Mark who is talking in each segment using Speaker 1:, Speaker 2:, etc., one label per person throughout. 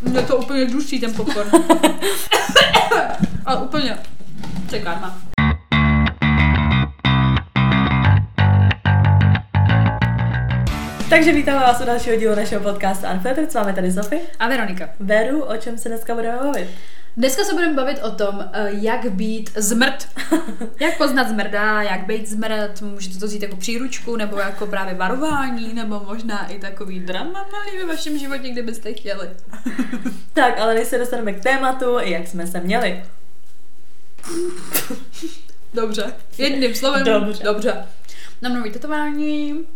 Speaker 1: Mě to úplně duší ten popcorn. Ale úplně. To je karma.
Speaker 2: Takže vítáme vás u dalšího dílu našeho podcastu Unfiltered. S vámi tady Sofie.
Speaker 1: A Veronika.
Speaker 2: Veru, o čem se dneska budeme bavit?
Speaker 1: Dneska se budeme bavit o tom, eh, jak být zmrt. jak poznat zmrda, jak být zmrt, můžete to vzít jako příručku, nebo jako právě varování, nebo možná i takový drama malý ve vašem životě, kdybyste chtěli.
Speaker 2: Tak, ale než se dostaneme k tématu, jak jsme se měli.
Speaker 1: Dobře. Jedným slovem.
Speaker 2: Dobře.
Speaker 1: Dobře. Na nový tetování.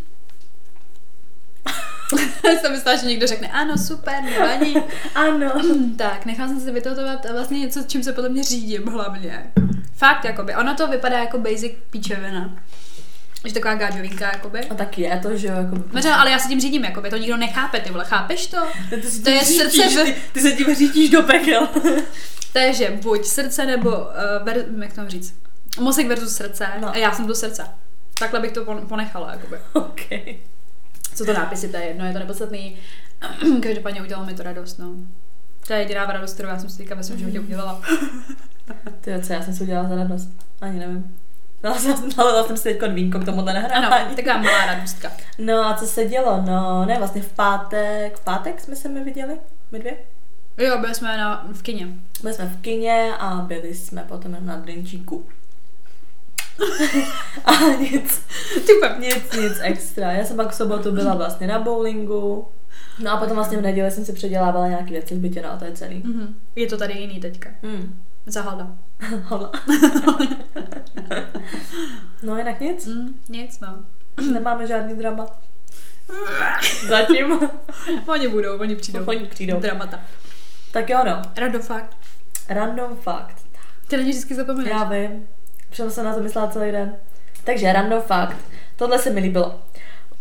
Speaker 1: jsem myslela, že někdo řekne, ano, super, nevadí.
Speaker 2: Ano.
Speaker 1: tak, nechám jsem si vytetovat vlastně něco, čím se podle mě řídím hlavně. Fakt, jakoby. Ono to vypadá jako basic píčevina. Že taková gáďovinka, jakoby.
Speaker 2: A tak je to, že jo, jako...
Speaker 1: No, ale já se tím řídím, jakoby, to nikdo nechápe, ty vole, chápeš to?
Speaker 2: Ty, si
Speaker 1: To je
Speaker 2: tím
Speaker 1: srdce
Speaker 2: řídíš,
Speaker 1: v-
Speaker 2: ty, ty se tím řídíš do pekel.
Speaker 1: Takže buď srdce nebo, uh, ver, jak to říct, mozek versus srdce
Speaker 2: No.
Speaker 1: a já jsem to srdce. Takhle bych to pon- ponechala, jakoby.
Speaker 2: OK.
Speaker 1: Co to nápisy, to je jedno, je to nepodstatný. Každopádně udělalo mi to radost, no. To je jediná radost, kterou já jsem si teďka ve svém životě udělala.
Speaker 2: Ty co já jsem si udělala za radost? Ani nevím. Dala jsem, si teď vínko k tomuhle
Speaker 1: Ano,
Speaker 2: nahrávání.
Speaker 1: taková malá radostka.
Speaker 2: No a co se dělo? No, ne, vlastně v pátek, v pátek jsme se mi viděli, my dvě.
Speaker 1: Jo, byli jsme na, v kině.
Speaker 2: Byli jsme v kině a byli jsme potom na drinčíku. a nic,
Speaker 1: Super.
Speaker 2: nic, nic extra. Já jsem pak v sobotu byla vlastně na bowlingu. No a potom vlastně v neděli jsem si předělávala nějaké věci v bytě, no a to je celý.
Speaker 1: Mhm. Je to tady jiný teďka.
Speaker 2: Hmm.
Speaker 1: Zahalda.
Speaker 2: Hola. no jinak nic,
Speaker 1: Mm, nic, no.
Speaker 2: nemáme žádný drama. Zatím.
Speaker 1: Oni budou, oni přijdou.
Speaker 2: Oni přijdou.
Speaker 1: Dramata.
Speaker 2: Tak jo no,
Speaker 1: Rado fakt.
Speaker 2: random fakt.
Speaker 1: Ty na ně vždycky zapomeneš.
Speaker 2: Já vím. Všem jsem na to myslela celý den. Takže random fakt. Tohle se mi líbilo.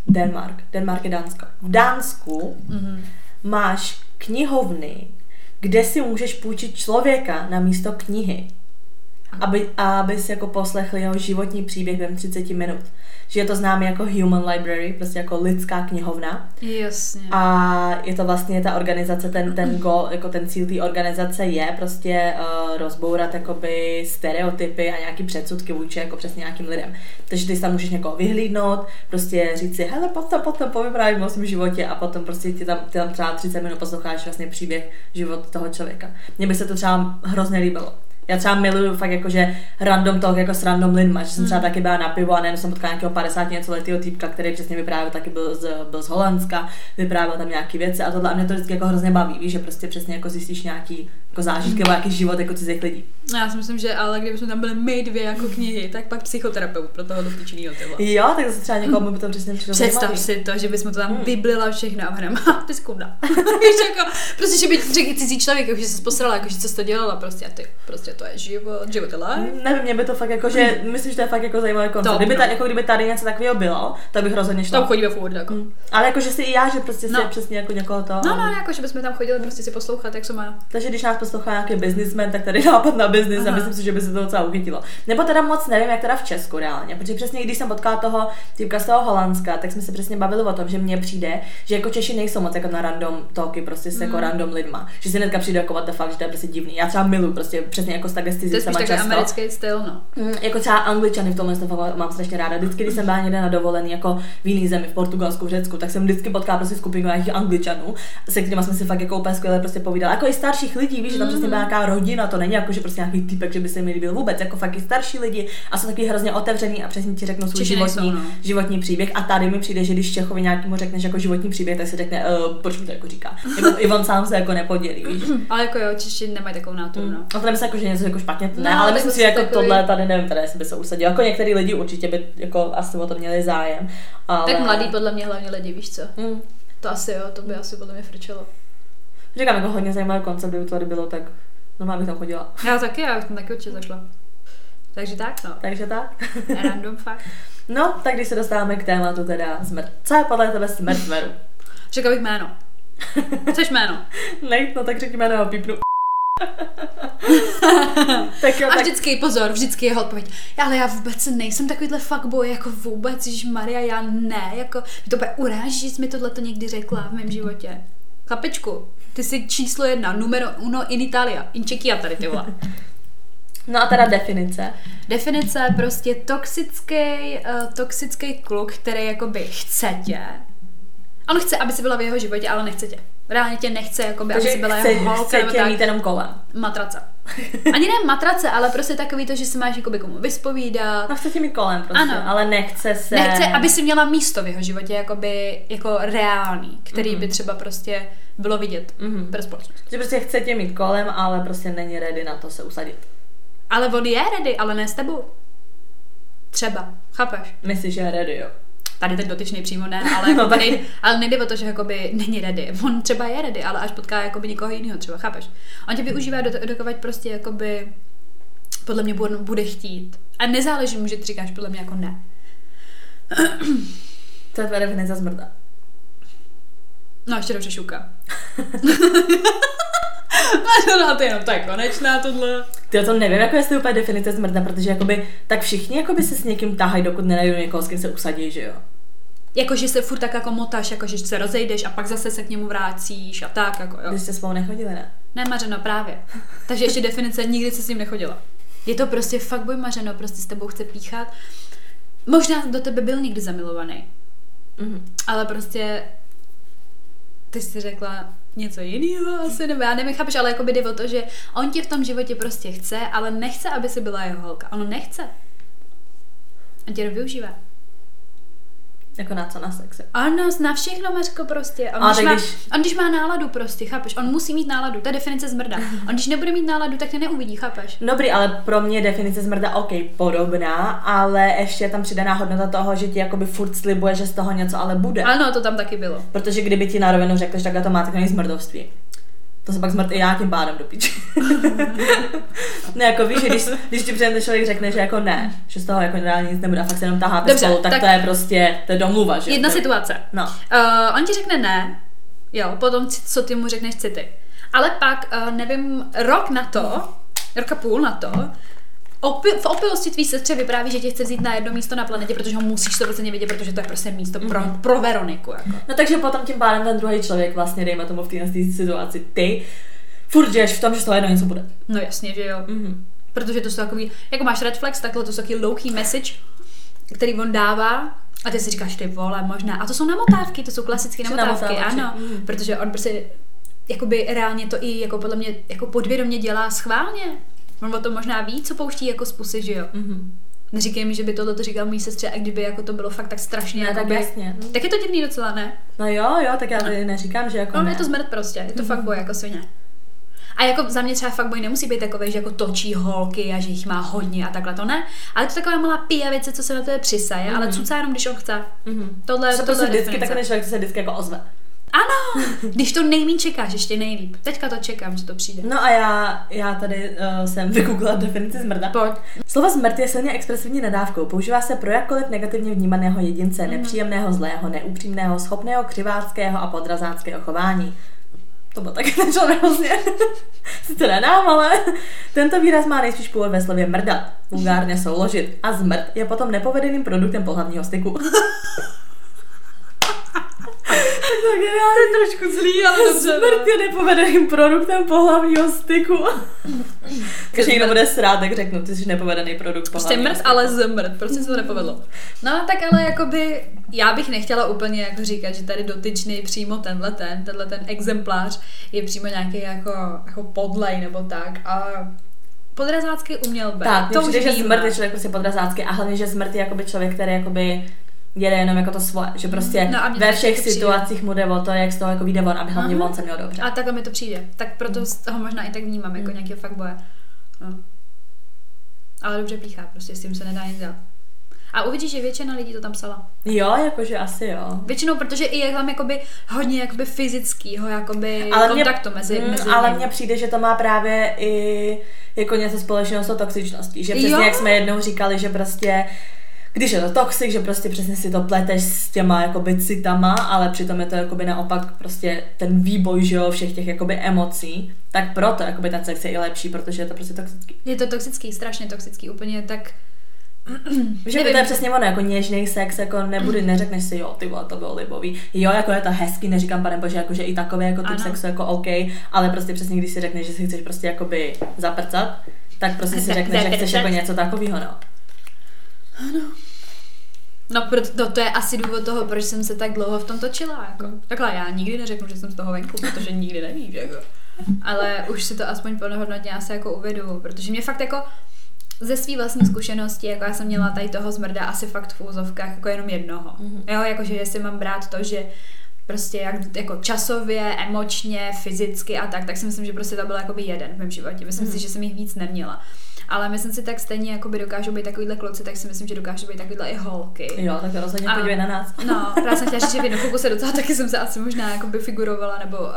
Speaker 2: Denmark. Denmark je Dánsko. V Dánsku
Speaker 1: Mhm.
Speaker 2: máš knihovny, kde si můžeš půjčit člověka na místo knihy. Aby, aby si jako poslechli jeho životní příběh během 30 minut. Že je to známé jako Human Library, prostě jako lidská knihovna.
Speaker 1: Jasně.
Speaker 2: A je to vlastně ta organizace, ten, ten go, jako ten cíl té organizace je prostě uh, rozbourat jakoby stereotypy a nějaký předsudky vůči jako přesně nějakým lidem. Takže ty tam můžeš někoho vyhlídnout, prostě říct si, hele, pojď tam, povyprávím o svém životě a potom prostě ty tam, ty tam třeba 30 minut posloucháš vlastně příběh život toho člověka. Mně by se to třeba hrozně líbilo. Já třeba miluju fakt jakože random talk jako s random lidma, že jsem třeba taky byla na pivo a nejen jsem potkala nějakého 50 něco letého týpka, který přesně vyprávěl, taky byl z, byl z Holandska, vyprávěl tam nějaké věci a tohle a mě to vždycky jako hrozně baví, víš, že prostě přesně jako zjistíš nějaký jako zážitky nebo nějaký život jako cizích lidí.
Speaker 1: No, Já si myslím, že ale kdybychom tam byli my dvě jako knihy, tak pak psychoterapeut pro toho dotyčného tyhle.
Speaker 2: Jo, tak zase třeba někomu by to přesně přišlo
Speaker 1: Představ
Speaker 2: zajímavý.
Speaker 1: si to, že bychom to tam
Speaker 2: Hmm.
Speaker 1: vyblila všechno a hned, ty skunda. Víš, jako, prostě, že by řekl cizí člověk, jako, že se posrala, jako, že co to dělala, prostě a ty, prostě to je život, život je life.
Speaker 2: Nevím, mě by to fakt jako, že myslím, že to je fakt jako zajímavý koncept. Kdyby,
Speaker 1: no.
Speaker 2: tady, jako kdyby tady něco takového bylo, tak bych rozhodně šla.
Speaker 1: Tam chodíme furt, jako.
Speaker 2: Mm. Ale jako, že si i já, že prostě si
Speaker 1: No.
Speaker 2: přesně jako někoho to.
Speaker 1: No, no, jako, že bychom tam chodili prostě si poslouchat, jak se má.
Speaker 2: Takže když nás poslouchá nějaký businessman, tak tady nápad na business a
Speaker 1: Aha.
Speaker 2: myslím si, že by se to docela uchytilo. Nebo teda moc nevím, jak teda v Česku reálně, protože přesně když jsem potkala toho týpka z toho Holandska, tak jsme se přesně bavili o tom, že mně přijde, že jako Češi nejsou moc jako na random talky, prostě s jako
Speaker 1: Mm.
Speaker 2: random lidma. Že si hnedka přijde jako what the fuck, že to je prostě divný. Já třeba miluji prostě přesně jako s takhle
Speaker 1: To je spíš takový
Speaker 2: často.
Speaker 1: americký styl, no.
Speaker 2: Mm, jako třeba angličany v tomhle jsem fakt mám strašně ráda. Vždycky, když jsem byla někde na dovolený, jako v jiný zemi, v Portugalsku, v Řecku, tak jsem vždycky potkala prostě skupinu nějakých angličanů, se kterými jsme si fakt jako úplně skvěle prostě povídali. Jako i starších lidí, víš, že tam přesně byla nějaká rodina, to není jako, že prostě nějaký typek, že by se mi líbil vůbec, jako fakt i starší lidi a jsou taky hrozně otevřený a přesně ti řeknou svůj
Speaker 1: Češi
Speaker 2: životní,
Speaker 1: nejsou, no.
Speaker 2: životní příběh. A tady mi přijde, že když Čechovi nějakému řekneš jako životní příběh, tak si řekne, uh, proč mi to jako říká. Jako, I on sám se jako nepodělí, víš.
Speaker 1: Ale jako jo, Češi nemají takovou náturu, no.
Speaker 2: A to nemyslím jako, že něco jako špatně, ne,
Speaker 1: No,
Speaker 2: ale myslím si, jako
Speaker 1: takový-
Speaker 2: tohle tady nevím, tady by se usadil. Jako některý lidi určitě by jako asi o to měli zájem. Ale...
Speaker 1: Tak mladý podle mě hlavně lidi, víš co?
Speaker 2: Hmm.
Speaker 1: To asi jo, to by asi podle mě frčelo.
Speaker 2: Říkám, jako hodně zajímavý koncept, kdyby to tady bylo, tak normálně bych tam chodila.
Speaker 1: Já taky, já bych tam taky určitě zašla. Takže tak, no.
Speaker 2: Takže tak.
Speaker 1: Random fakt.
Speaker 2: No, tak když se dostáváme k tématu teda smrt. Co je podle tebe smrt Veru?
Speaker 1: Řekla bych jméno. Chceš jméno?
Speaker 2: Ne, no tak řekněme nebo pípnu. tak jo,
Speaker 1: A
Speaker 2: tak
Speaker 1: vždycky, pozor, vždycky jeho odpověď. Ale já vůbec nejsem takovýhle fuckboy, jako vůbec, Ježíš Maria, já ne, jako, mě to úplně uráží, že jsi mi tohle to někdy řekla v mém životě. Chlapečku, ty jsi číslo jedna, numero uno in Italia, in Čekia tady, ty vole.
Speaker 2: No a teda definice.
Speaker 1: Definice prostě toxický, uh, toxický kluk, který jakoby chce tě. On chce, aby si byla v jeho životě, ale nechce tě. Reálně tě nechce, jakoby, aby
Speaker 2: Takže
Speaker 1: si byla
Speaker 2: chce,
Speaker 1: jeho holka
Speaker 2: chce
Speaker 1: nebo
Speaker 2: tě
Speaker 1: tak.
Speaker 2: mít jenom kolem.
Speaker 1: Matrace. Ani ne matrace, ale prostě takový to, že si máš jakoby komu vyspovídat.
Speaker 2: No chce tě mít kolem prostě,
Speaker 1: Ano.
Speaker 2: ale nechce se...
Speaker 1: Nechce, aby si měla místo v jeho životě, jakoby, jako reálný, který by třeba prostě bylo vidět
Speaker 2: Mhm.
Speaker 1: pro společnost.
Speaker 2: Že prostě chce tě mít kolem, ale prostě není ready na to se usadit.
Speaker 1: Ale on je ready, ale ne s tebou. Třeba, chápeš?
Speaker 2: Myslíš, že je ready, jo?
Speaker 1: Tady ten dotyčný přímo ne, ale,
Speaker 2: No tak-
Speaker 1: nejde, ale nejde o to, že jakoby není ready. On třeba je ready, ale až potká jakoby někoho jiného třeba, chápeš? On tě využívá do, dokovat prostě jakoby podle mě bude, bude chtít. A nezáleží mu, že ty říkáš podle mě jako ne.
Speaker 2: To je tvoje definice zmrda.
Speaker 1: No ještě dobře šuka. no, no, to je jenom to je konečná tohle.
Speaker 2: Ty to nevím, jako jestli je úplně definice zmrda, protože jakoby, tak všichni jakoby se s někým tahají, dokud nenajdou někoho, s kým se usadí, že jo?
Speaker 1: Jako, že se furt tak jako motáš, jako, že se rozejdeš a pak zase se k němu vrácíš a tak, jako jo.
Speaker 2: Když jste spolu nechodili, ne?
Speaker 1: Ne, Mařeno, právě. Takže ještě definice, nikdy se s ním nechodila. Je to prostě fakt boj Mařeno, prostě s tebou chce píchat. Možná do tebe byl někdy zamilovaný,
Speaker 2: Mhm.
Speaker 1: ale prostě ty jsi řekla něco jiného asi, nebo já nevím, chápeš, ale jako by jde o to, že on tě v tom životě prostě chce, ale nechce, aby si byla jeho holka. On nechce. On tě využívá.
Speaker 2: Jako na co, na sexe.
Speaker 1: Ano, na všechno, Mařko, prostě. On,
Speaker 2: A
Speaker 1: když má,
Speaker 2: když-
Speaker 1: on když má náladu prostě, chápeš? On musí mít náladu, to je definice zmrda. On když nebude mít náladu, tak tě neuvidí, chápeš?
Speaker 2: Dobrý, ale pro mě je definice zmrda OK, podobná, ale ještě je tam přidaná hodnota toho, že ti jakoby furt slibuje, že z toho něco ale bude.
Speaker 1: Ano, to tam taky bylo.
Speaker 2: Protože kdyby ti na rovinu řekl, že takhle to má, tak není zmrdovství. To se pak zmrt i já tím pádem do piči. ne, jako víš, že když, když ti přijde člověk řekne, že jako ne, že z toho jako reálně nic nebude a fakt se jenom taháte
Speaker 1: Dobře,
Speaker 2: spolu, tak,
Speaker 1: tak-
Speaker 2: to je prostě, to je domluva, že?
Speaker 1: Jedna
Speaker 2: to
Speaker 1: situace.
Speaker 2: No.
Speaker 1: Uh, on ti řekne ne, jo, potom co ty mu řekneš, co ty. Ale pak, uh, nevím, rok na to, rok a půl na to, opi- v opilosti tvý sestře vypráví, že tě chce vzít na jedno místo na planetě, protože ho musíš 100% vědět, protože to je prostě místo pro,
Speaker 2: Mhm.
Speaker 1: pro Veroniku. Jako.
Speaker 2: No takže potom tím pádem ten druhý člověk vlastně, dejme tomu v této situaci, ty, furt žiješ v tom, že z toho jedno něco bude.
Speaker 1: No jasně, že jo.
Speaker 2: Mhm.
Speaker 1: Protože to jsou takový, jako máš red flags, takhle to jsou takový low key message, který on dává a ty si říkáš, ty vole, možná. A to jsou namotávky, to jsou klasické namotávky,
Speaker 2: namotávači,
Speaker 1: ano.
Speaker 2: mm.
Speaker 1: Protože on prostě, jakoby reálně to i jako podle mě, jako podvědomě dělá schválně. On o tom možná ví, co pouští jako z pusy, že jo.
Speaker 2: Mhm.
Speaker 1: Neříkej mi, že by tohle to říkal můj sestře, a kdyby jako to bylo fakt tak strašně,
Speaker 2: Ne, tak
Speaker 1: jakoby,
Speaker 2: jasně.
Speaker 1: tak je to divný docela, ne?
Speaker 2: No jo, jo, tak já tady neříkám, že jako
Speaker 1: No,
Speaker 2: ne.
Speaker 1: je to zmrt prostě, je to fakt boj jako svině. A jako za mě třeba fakt boj nemusí být takový, že jako točí holky a že jich má hodně a takhle to ne. Ale to je taková malá pijavice, co se na tebe přisaje, ale
Speaker 2: Mhm.
Speaker 1: cucá jenom, když on chce.
Speaker 2: Mhm.
Speaker 1: Tohle,
Speaker 2: To
Speaker 1: tohle
Speaker 2: prostě
Speaker 1: je
Speaker 2: vždycky, tak ten člověk se vždycky jako ozve.
Speaker 1: Ano, když to nejmín čekáš, ještě nejlíp. Teďka to čekám, že to přijde.
Speaker 2: No a já, já tady uh, jsem vygooglila definici zmrda.
Speaker 1: Pojď.
Speaker 2: Slovo zmrt je silně expresivní nadávkou. Používá se pro jakkoliv negativně vnímaného jedince,
Speaker 1: Mhm.
Speaker 2: nepříjemného, zlého, neupřímného, schopného křiváckého a podrazáckého chování. To bylo taky ten člověk hrozně. Sice nedám, ale tento výraz má nejspíš původ ve slově mrdat, vulgárně souložit. A zmrt je potom nepovedeným produktem pohlavního styku. tak geniální.
Speaker 1: trošku zlý, ale no.
Speaker 2: Smrt je nepovedeným produktem pohlavního styku. Když někdo bude srát, tak řeknu, ty jsi nepovedený produkt
Speaker 1: Prostě
Speaker 2: pohlavního
Speaker 1: mrt,
Speaker 2: styku.
Speaker 1: ale zmrt, prostě se to nepovedlo. No tak ale jakoby, já bych nechtěla úplně jako říkat, že tady dotyčný přímo tenhle ten, tenhle ten exemplář je přímo nějaký jako, jako podlej nebo tak a podrazácký uměl být.
Speaker 2: Tak,
Speaker 1: to už
Speaker 2: že zmrt je člověk prostě podrazácký a hlavně, že zmrt je jakoby člověk, který jakoby jede jenom jako to svoje, že prostě
Speaker 1: No a mně
Speaker 2: ve všech situacích mu jde o to, jak z toho jako vyjde von, aby hlavně
Speaker 1: Aha.
Speaker 2: on se měl dobře.
Speaker 1: A takhle mi to přijde. Tak proto z toho možná i tak vnímám, jako
Speaker 2: Mm.
Speaker 1: nějaký fakt boje. No. Ale dobře píchá, prostě s tím se nedá nic dělat. A uvidíš, že většina lidí to tam psala.
Speaker 2: Jo, jakože asi jo.
Speaker 1: Většinou, protože i je tam jakoby hodně jakoby fyzického jakoby
Speaker 2: Ale
Speaker 1: kontaktu mezi,
Speaker 2: Mm,
Speaker 1: mezi
Speaker 2: ale mně přijde, že to má právě i jako něco společného s tou toxičností. Že přesně
Speaker 1: Jo.
Speaker 2: jak jsme jednou říkali, že prostě když je to toxic, že prostě přesně si to pleteš s těma jakoby citama, ale přitom je to jakoby naopak prostě ten výboj, že jo, všech těch jakoby emocí, tak proto jakoby ten sex je i lepší, protože je to prostě toxický.
Speaker 1: Je to toxický, strašně toxický, úplně tak
Speaker 2: Víš, to je přesně ono, jako něžný sex, jako nebude, neřekneš si, jo, ty vole, to bylo libový. Jo, jako je to hezký, neříkám, pane bože, jako, že i takový jako typ
Speaker 1: Ano.
Speaker 2: sexu jako OK, ale prostě přesně, když si řekneš, že si chceš prostě jakoby zaprcat, tak prostě si řekneš, že chceš jako něco takového, no.
Speaker 1: No, proto, to, to je asi důvod toho, proč jsem se tak dlouho v tom točila. Jako. Takhle já nikdy neřeknu, že jsem z toho venku, protože nikdy nevíš. Jako. Ale už si to aspoň plnohodnotně asi jako uvědomuji, protože mě fakt jako ze své vlastní zkušenosti, jako já jsem měla tady toho zmrda asi fakt v úzovkách jako jenom jednoho.
Speaker 2: Mhm.
Speaker 1: Jo, jakože jestli mám brát to, že prostě jak, jako časově, emočně, fyzicky a tak, tak si myslím, že prostě to byl jakoby jeden v mém životě. Myslím
Speaker 2: Mhm.
Speaker 1: si, že jsem jich víc neměla. Ale myslím si tak stejně, jakoby dokážou být takovýhle kluci, tak si myslím, že dokážou být takovýhle i holky.
Speaker 2: Jo, tak rozhodně
Speaker 1: A-
Speaker 2: podívej na nás.
Speaker 1: No, právě jsem chtěla říct, že v jednom se docela taky jsem se asi možná jakoby figurovala, nebo uh,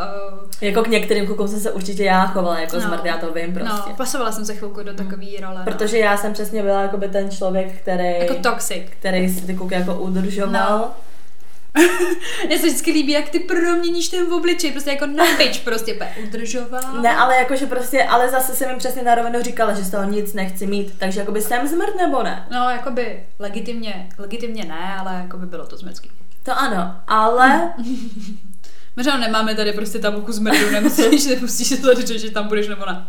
Speaker 2: Jako k některým klukům jsem se určitě já chovala jako
Speaker 1: No.
Speaker 2: no. zmrt, já to vím prostě.
Speaker 1: no, pasovala jsem se chvilku do takové role. no.
Speaker 2: Protože já jsem přesně byla jakoby ten člověk, který,
Speaker 1: Jako toxic.
Speaker 2: který si ty kluky jako udržoval.
Speaker 1: No. Mně se vždycky líbí, jak ty proměníš ten obličej, prostě jako no bitch, prostě úplně udržoval.
Speaker 2: Ne, ale jakože prostě, ale zase jsem jim přesně na rovinu říkala, že z toho nic nechci mít, takže jakoby jsem zmrt nebo ne?
Speaker 1: No, jakoby legitimně, legitimně ne, ale jakoby bylo to zmecký.
Speaker 2: To ano, ale
Speaker 1: Možná nemáme tady prostě tabulku zmrdu, nemyslíš, že musíš se tady řešit, že tam budeš nebo ne.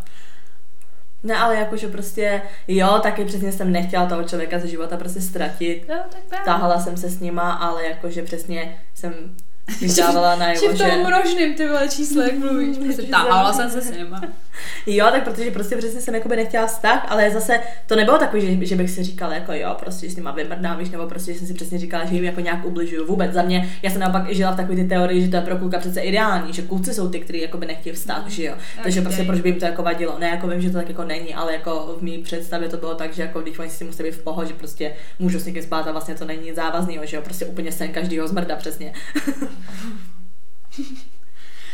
Speaker 2: Ne, ale jakože prostě, jo, taky přesně jsem nechtěla toho člověka ze života prostě ztratit.
Speaker 1: Jo, tak.
Speaker 2: Tahala jsem se s nima, ale jakože přesně jsem jim dávala
Speaker 1: Že
Speaker 2: najevo,
Speaker 1: v tom
Speaker 2: že...
Speaker 1: množným ty vole čísle, jak mluvíš, prostě
Speaker 2: Že
Speaker 1: táhala
Speaker 2: jsem-
Speaker 1: se s nima.
Speaker 2: Jo, tak protože prostě přesně jsem jakoby nechtěla vztah, ale zase to nebylo takový, že, že bych si říkala jako jo, prostě s nima vymrdám, víš, nebo prostě že jsem si přesně říkala, že jim jako nějak ubližuju. Vůbec za mě, já jsem naopak žila v takové ty teorii, že to je pro kluka přece ideální, že kluci jsou ty, kteří jakoby nechtějí vztah, že jo. Takže
Speaker 1: Ok.
Speaker 2: prostě proč by jim to jako vadilo? Ne, jako vím, že to tak jako není, ale jako v mý představě to bylo tak, že jako když oni si musí být v pohodě, že prostě můžu s někým spát a vlastně to není nic závaznýho, že jo, prostě úplně sen každýho zmrda přesně.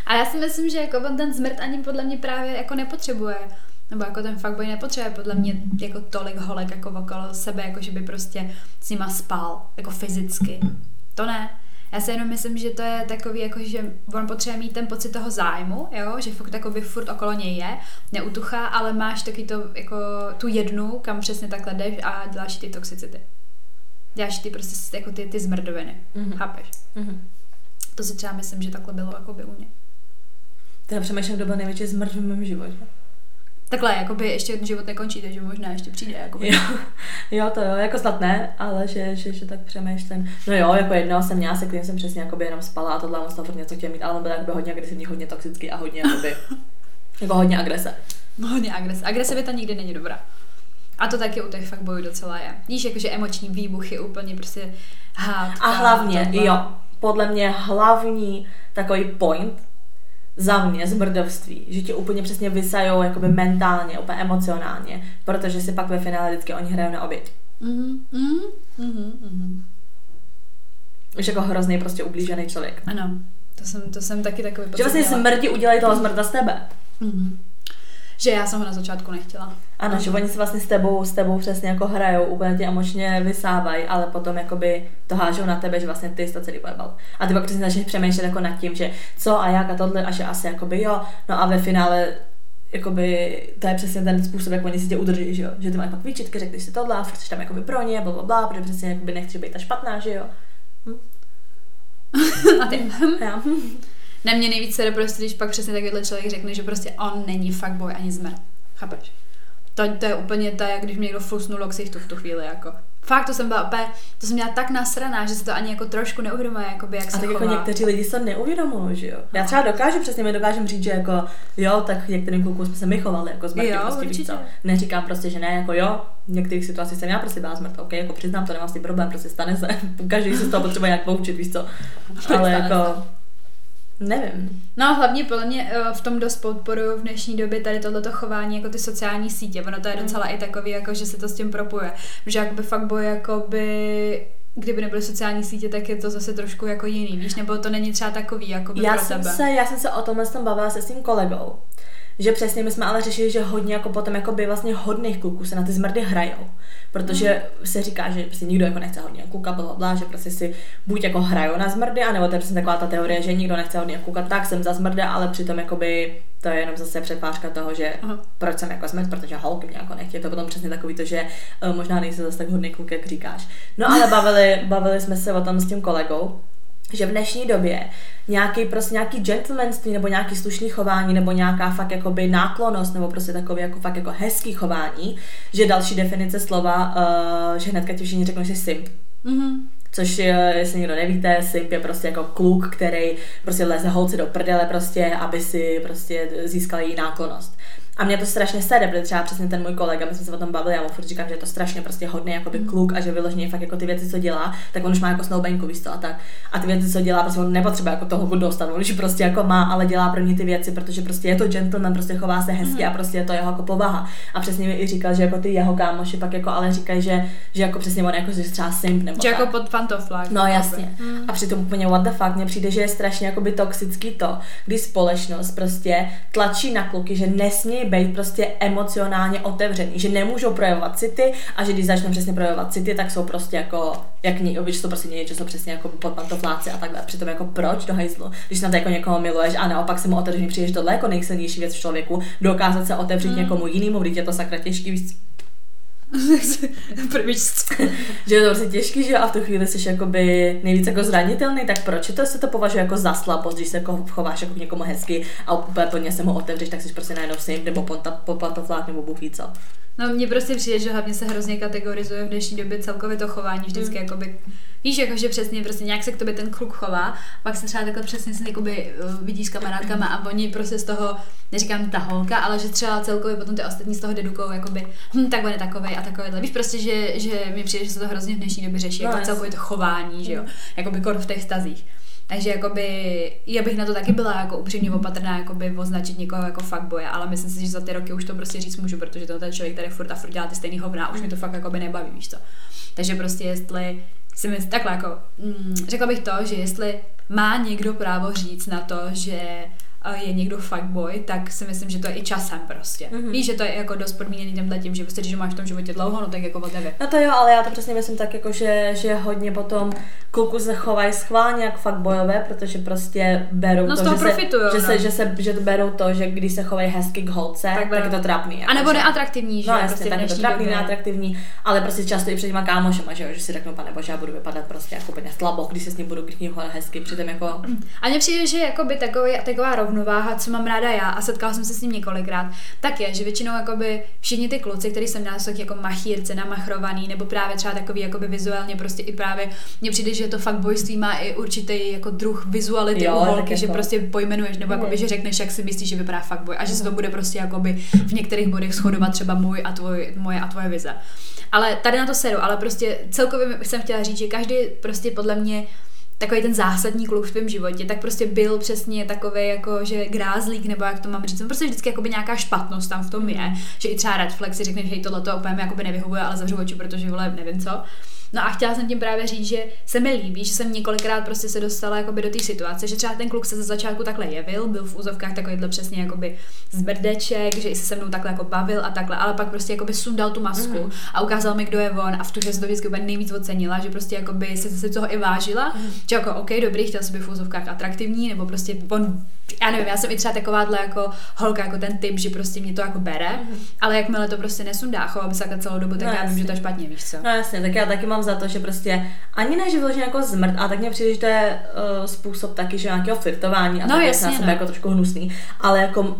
Speaker 1: A já si myslím, že jako on ten zmrt ani podle mě právě jako nepotřebuje. Nebo jako ten fuckboy nepotřebuje podle mě jako tolik holek jako okolo sebe, jako že by prostě s nima spal, jako fyzicky. To ne. Já si jenom myslím, že to je takový, jako že on potřebuje mít ten pocit toho zájmu, jo? že fakt takový furt okolo něj je, neutuchá, ale máš taky to, jako tu jednu, kam přesně takhle jdeš a děláš ty toxicity. Děláš ty prostě jako ty, ty zmrdoviny.
Speaker 2: Mhm.
Speaker 1: Chápeš?
Speaker 2: Mhm.
Speaker 1: To si třeba myslím, že takhle bylo jako by u mě.
Speaker 2: Teda přemýšlím, kdo byl největší zmrt v mém životě.
Speaker 1: Takhle, jakoby ještě život nekončí, takže možná ještě přijde. Jakoby.
Speaker 2: Jo, jo, to jo, jako snad ne, ale že, že, že tak přemýšlím. No jo, jako jednoho jsem měla, se kterým jsem přesně jakoby jenom spala a tohle on snad něco chtěl mít, ale on byl jakoby hodně agresivní, hodně toxický a hodně jakoby, jako hodně agrese.
Speaker 1: Hodně agres. Agresivita nikdy není dobrá. A to taky u těch fakt bojů docela je. Víš, jakože emoční výbuchy, úplně prostě hádka.
Speaker 2: A hlavně,
Speaker 1: tohle.
Speaker 2: jo, podle mě hlavní takový point za mě zmrdovství, že ti úplně přesně vysajou jakoby mentálně, úplně emocionálně, protože si pak ve finále vždycky oni hrajou na oběť.
Speaker 1: Mhm, mhm, mhm, mhm.
Speaker 2: Už jako hrozný prostě ublížený člověk.
Speaker 1: Ano, to jsem, to jsem taky takový
Speaker 2: Že vlastně
Speaker 1: měla.
Speaker 2: smrdi udělají toho zmrda z tebe.
Speaker 1: Mhm. Že já jsem ho na začátku nechtěla.
Speaker 2: Ano, že oni si vlastně s tebou, s tebou přesně jako hrajou, úplně tě emočně vysávají, ale potom jakoby to hážou na tebe, že vlastně ty jsi to celý pojebal. A ty pak přesně začneš přemýšlet jako nad tím, že co a jak a tohle a že asi jakoby jo, no a ve finále jakoby, to je přesně ten způsob, jak oni si tě udrží, že jo? Že ty máš pak výčitky, řekneš si tohle a furt tam jakoby pro ně, bla, bla, bla, protože přesně jakoby nechceš být ta špatná, že jo?
Speaker 1: A ty?
Speaker 2: Já.
Speaker 1: Na mě nejvíc se prostě, když pak přesně takovýhle člověk řekne, že prostě on není fuckboy ani zmrt. Chápeš? To, to je úplně ta, jak když mě někdo flusnul ksichtu v tu chvíli, jako. Fakt, to jsem byla úplně, to jsem měla tak nasraná, že se to ani jako trošku neuvědomuje, jakoby, jak
Speaker 2: A
Speaker 1: se
Speaker 2: tak jako
Speaker 1: chová.
Speaker 2: někteří lidi to neuvědomují, že jo? Já třeba dokážu, přesně mi dokážem říct, že jako jo, tak některým klukům jsme se my chovali jako zmrtě,
Speaker 1: Jo,
Speaker 2: prostě víš
Speaker 1: určitě.
Speaker 2: co. Neříkám prostě, že ne, jako jo, v některých situacích jsem já prostě byla zmrt, ok, jako přiznám to, nemám s tím problém, prostě stane se, každý se z toho potřebuje nějak poučit, víš co. Ale jako, nevím.
Speaker 1: No hlavně podle mě eh, v tom dost podporuju v dnešní době tady tohleto chování jako ty sociální sítě. Ono to je docela i takový, jako že se to s tím propuje. Že jakoby fakt boj, jakoby kdyby nebyly sociální sítě, tak je to zase trošku jako jiný, víš, nebo to není třeba takový jako
Speaker 2: Já
Speaker 1: pro
Speaker 2: jsem,
Speaker 1: tebe.
Speaker 2: se, já jsem se o tomhle tom bavila se svým kolegou, že přesně my jsme ale řešili, že hodně jako potom jako by vlastně hodných kluků se na ty zmrdy hrajou. Protože mm. se říká, že prostě nikdo jako nechce hodně koukat, bla, bla, že prostě si buď jako hrajou na zmrdy, anebo to je prostě taková ta teorie, že nikdo nechce hodně koukat, tak jsem za zmrda, ale přitom jakoby to je jenom zase předpářka toho, že Aha. proč jsem jako smrt, protože holky mě jako nechtějí. To potom přesně takový to, že uh, možná nejsi zase tak hodný kluk, jak říkáš. No ale bavili, bavili jsme se o tom s tím kolegou, že v dnešní době nějaký prostě nějaký gentlemanství nebo nějaký slušný chování nebo nějaká fakt jakoby náklonost nebo prostě takový jako fakt jako hezký chování, že další definice slova, uh, že hnedka ti všichni řeknou, že simp. Mm-hmm. Což, je, jestli někdo nevíte, simp je prostě jako kluk, který prostě leze holce do prdele prostě, aby si prostě získal její náklonost. A mě to strašně sere, protože třeba přesně ten můj kolega, my jsme se o tom bavili, já mu furt říkám, že je to strašně prostě hodný jakoby mm. kluk a že vyloženě fakt jako ty věci, co dělá, tak on už má jako snoubenku, víš a tak. A ty věci, co dělá, prostě on nepotřebuje jako toho dostat, on už prostě jako má, ale dělá pro ně ty věci, protože prostě je to gentleman, prostě chová se hezky mm. a prostě je to jeho jako povaha. A přesně mi i říkal, že jako ty jeho kámoši pak jako ale říkají, že, že jako přesně on jako že třeba simp nebo
Speaker 1: že jako tak. jako pod fantoflák.
Speaker 2: No jasně. Mm. A přitom úplně what the fuck, mně přijde, že je strašně jakoby toxický to, když společnost prostě tlačí na kluky, že nesmí být prostě emocionálně otevřený, že nemůžou projevovat city a že když začnou přesně projevovat city, tak jsou prostě jako, jak ní, že to prostě něco, jsou přesně jako pod pantofláci a takhle. Přitom jako proč do hajzlu, když na to jako někoho miluješ a naopak se mu otevřený přijdeš tohle jako nejsilnější věc v člověku, dokázat se otevřít mm. někomu jinému, když je to sakra těžký, víc že je to prostě těžký, že a v tu chvíli jsi jakoby nejvíc jako zranitelný, tak proč to se to považuje jako za slabost, když se jako chováš jako k někomu hezky a úplně plně se mu otevřeš, tak jsi prostě najednou simp nebo pantoflák nebo ví co.
Speaker 1: No mně prostě přijde, že hlavně se hrozně kategorizuje v dnešní době celkově to chování vždycky mm. jakoby Víš, jako, že přesně prostě nějak se k tobě ten kluk chová, pak se třeba takhle přesně si jakoby eh, vidí s kamarádkama a oni prostě z toho, neříkám ta holka, ale že třeba celkově potom ty ostatní z toho dedukou, jakoby, hm, tak on je takovej a takový. Víš prostě, že, že mi přijde, že se to hrozně v dnešní době řeší, no, jako celkově to chování, že jo, jakoby kor v těch stazích. Takže jakoby, já bych na to taky byla jako upřímně opatrná, jakoby označit někoho jako fuckboy, ale myslím si, že za ty roky už to prostě říct můžu, protože to ten člověk tady furt a furt dělá ty stejný hovna, už mi to fakt jakoby nebaví, víš co. Takže prostě jestli si myslím, takhle jako, mm, řekla bych to, že jestli má někdo právo říct na to, že je někdo fuckboy, tak si myslím, že to je i časem prostě. Mm-hmm. Víš, že to je jako dost podmíněný tímhle tím, že prostě, když máš v tom životě dlouho, no tak jako whatever.
Speaker 2: No to jo, ale já to přesně myslím tak, jako, že, že hodně potom kluku se chovají schválně jak fuckboyové, protože prostě berou
Speaker 1: no,
Speaker 2: to,
Speaker 1: že,
Speaker 2: se,
Speaker 1: že,
Speaker 2: no. se, že, se, že to berou to, že když se chovají hezky k holce, tak, tak je to trapný.
Speaker 1: Jako, a nebo neatraktivní, že?
Speaker 2: No jasně, prostě tak je to trapný, neatraktivní, ale prostě často i před těma kámošema, že, jo, že si řeknu, pane bože, já budu vypadat prostě jako úplně slabo, když se s ním budu k hezky, přitom jako...
Speaker 1: A mně přijde, že jakoby takový, taková rovnováha, co mám ráda já a setkala jsem se s ním několikrát, tak je, že většinou jakoby všichni ty kluci, který jsem měla, jsou jako machírce, namachrovaný, nebo právě třeba takový jakoby vizuálně prostě i právě, mně přijde, že to fakt bojství má i určitý jako druh vizuality jo, u holky, že jako. prostě pojmenuješ, nebo jakoby, že řekneš, jak si myslíš, že vypadá fakt boj a že se to bude prostě jakoby v některých bodech shodovat třeba můj a tvoj, moje a tvoje vize. Ale tady na to sedu, ale prostě celkově jsem chtěla říct, že každý prostě podle mě takový ten zásadní kluk v tvém životě, tak prostě byl přesně takový jako, že grázlík, nebo jak to mám říct, prostě vždycky jakoby nějaká špatnost tam v tom je, že i třeba red flag si řekneš, hej, tohle to úplně jakoby nevyhovuje, ale zavřu oči, protože vole, nevím co. No a chtěla jsem tím právě říct, že se mi líbí, že jsem několikrát prostě se dostala jakoby do té situace, že třeba ten kluk se ze začátku takhle jevil, byl v úzovkách takovýhle přesně jakoby zbrdeček, že i se se mnou takhle jako bavil a takhle, ale pak prostě jakoby sundal tu masku mm. a ukázal mi, kdo je on a v tu chvíli to vždycky úplně nejvíc ocenila, že prostě jakoby se zase toho i vážila, mm. že jako OK, dobrý, chtěl si být v úzovkách atraktivní, nebo prostě on já nevím, já jsem i třeba takováhle jako holka, jako ten typ, že prostě mě to jako bere, mm. ale jakmile to prostě nesundá, chová by se celou dobu, tak no, já vím, že to je špatně, víš co.
Speaker 2: No jasně, tak já taky mám za to, že prostě ani ne, že vyloženě jako zmrt, a tak mě přijde, že to je uh, způsob taky, že nějakého flirtování a no, tak jasně, na sebe no. jako trošku hnusný, ale jako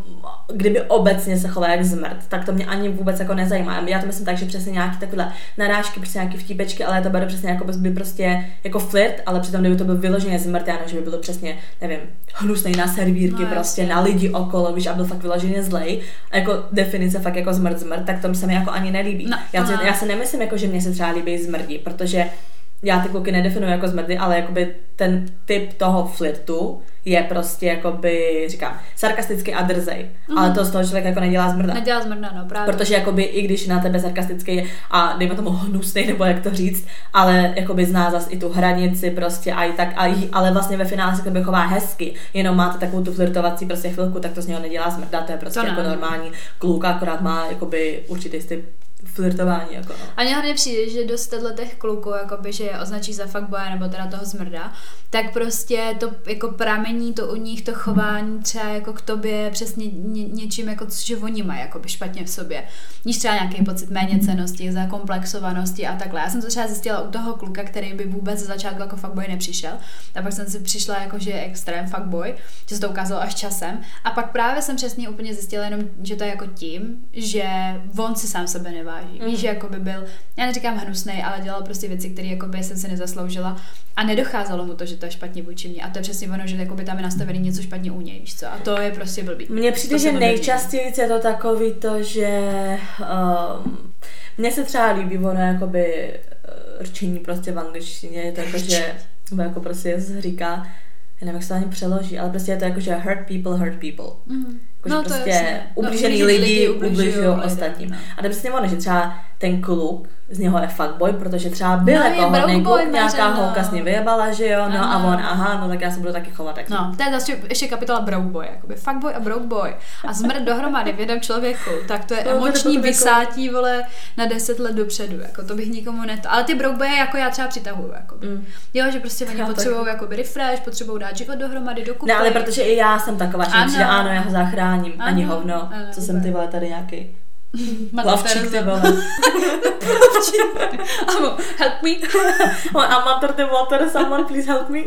Speaker 2: kdyby obecně se chová jak zmrt, tak to mě ani vůbec jako nezajímá. Já to myslím tak, že přesně nějaký takové narážky, prostě nějaký vtípečky, ale to bude přesně jako by prostě jako flirt, ale přitom kdyby to byl vyloženě zmrt, já nevím, že by bylo přesně, nevím, hnusný na servírky, no, prostě jasně. na lidi okolo, víš, a byl fakt vyloženě zlej. A jako definice fakt jako zmrt zmrt, tak to se mi jako ani nelíbí. No, já, se, já se nemyslím jako, že mě se třeba líbí zmrdí, protože já ty kluky nedefinuji jako zmrdy, ale jakoby ten typ toho flirtu je prostě jakoby, říkám, sarkastický a drzej. Mm-hmm. Ale to z toho člověk jako nedělá zmrda.
Speaker 1: Nedělá zmrda, no právě.
Speaker 2: Protože jakoby i když na tebe sarkastický je a dejme tomu hnusný, nebo jak to říct, ale jakoby zná zas i tu hranici prostě a i tak, a i, ale vlastně ve finále se tebe chová hezky, jenom máte takovou tu flirtovací prostě chvilku, tak to z něho nedělá zmrda, to je prostě
Speaker 1: To
Speaker 2: jako normální kluk, akorát má jakoby určitý typ flirtování. Jako no.
Speaker 1: A mně hlavně přijde, že dost těch kluků, jakoby, že je označí za fuckboye nebo teda toho zmrda, tak prostě to jako pramení to u nich, to chování třeba jako k tobě přesně ně, něčím, jako, že oni mají jakoby špatně v sobě. Níž třeba nějaký pocit méněcenosti, zakomplexovanosti a takhle. Já jsem to třeba zjistila u toho kluka, který by vůbec ze začátku jako fuckboy nepřišel. A pak jsem si přišla jako, že je extrém fuckboy, že se to ukázalo až časem. A pak právě jsem přesně úplně zjistila jenom, že to je jako tím, že on si sám sebe neváží. Mm. Víš, že jako by byl, já neříkám hnusný, ale dělal prostě věci, které jako by jsem si nezasloužila a nedocházelo mu to, že to je špatně vůči mě. A to je přesně ono, že jako by tam je nastavený něco špatně u něj, víš co? A to je prostě blbý.
Speaker 2: Mně přijde,
Speaker 1: To
Speaker 2: že nejčastěji je to takový to, že um, mně se třeba líbí ono jakoby rčení prostě v angličtině, je to jako, že jako prostě říká, já nevím, jak se to ani přeloží, ale prostě je to jako, že hurt people, hurt people.
Speaker 1: Mm.
Speaker 2: Jako,
Speaker 1: No,
Speaker 2: že prostě.
Speaker 1: No,
Speaker 2: ublížený lidi
Speaker 1: lidi
Speaker 2: ubližují ostatním.
Speaker 1: no.
Speaker 2: A to je přesně ono, že třeba ten kluk, z něho je fuckboy, protože třeba byl
Speaker 1: No,
Speaker 2: jako hodný kluk, nějaká
Speaker 1: mařeno.
Speaker 2: holka s ním vyjebala, že jo, no a
Speaker 1: Ano.
Speaker 2: on, aha, no tak já se budu taky chovat taky.
Speaker 1: No, to je zase ještě kapitola broke boy, jakoby fuckboy a broke boy. A zmrt dohromady v jednom člověku, tak to je
Speaker 2: No, to
Speaker 1: emoční
Speaker 2: jako-
Speaker 1: vysátí, vole, na deset let dopředu, jako to bych nikomu net... Ale ty broke boye jako já třeba přitahuju, jako.
Speaker 2: Mm.
Speaker 1: Jo, že prostě oni potřebují jakoby refresh, potřebují dát život dohromady, dokupy.
Speaker 2: Ne, ale protože i já jsem taková, že
Speaker 1: Ano.
Speaker 2: přijde, ano, já ho zachráním,
Speaker 1: Ano,
Speaker 2: ani hovno,
Speaker 1: ano,
Speaker 2: co jsem
Speaker 1: úplně.
Speaker 2: ty vole tady nějaký
Speaker 1: Mother
Speaker 2: lavčík ty vole.
Speaker 1: Ano, help me.
Speaker 2: On amateur the water, someone please help me.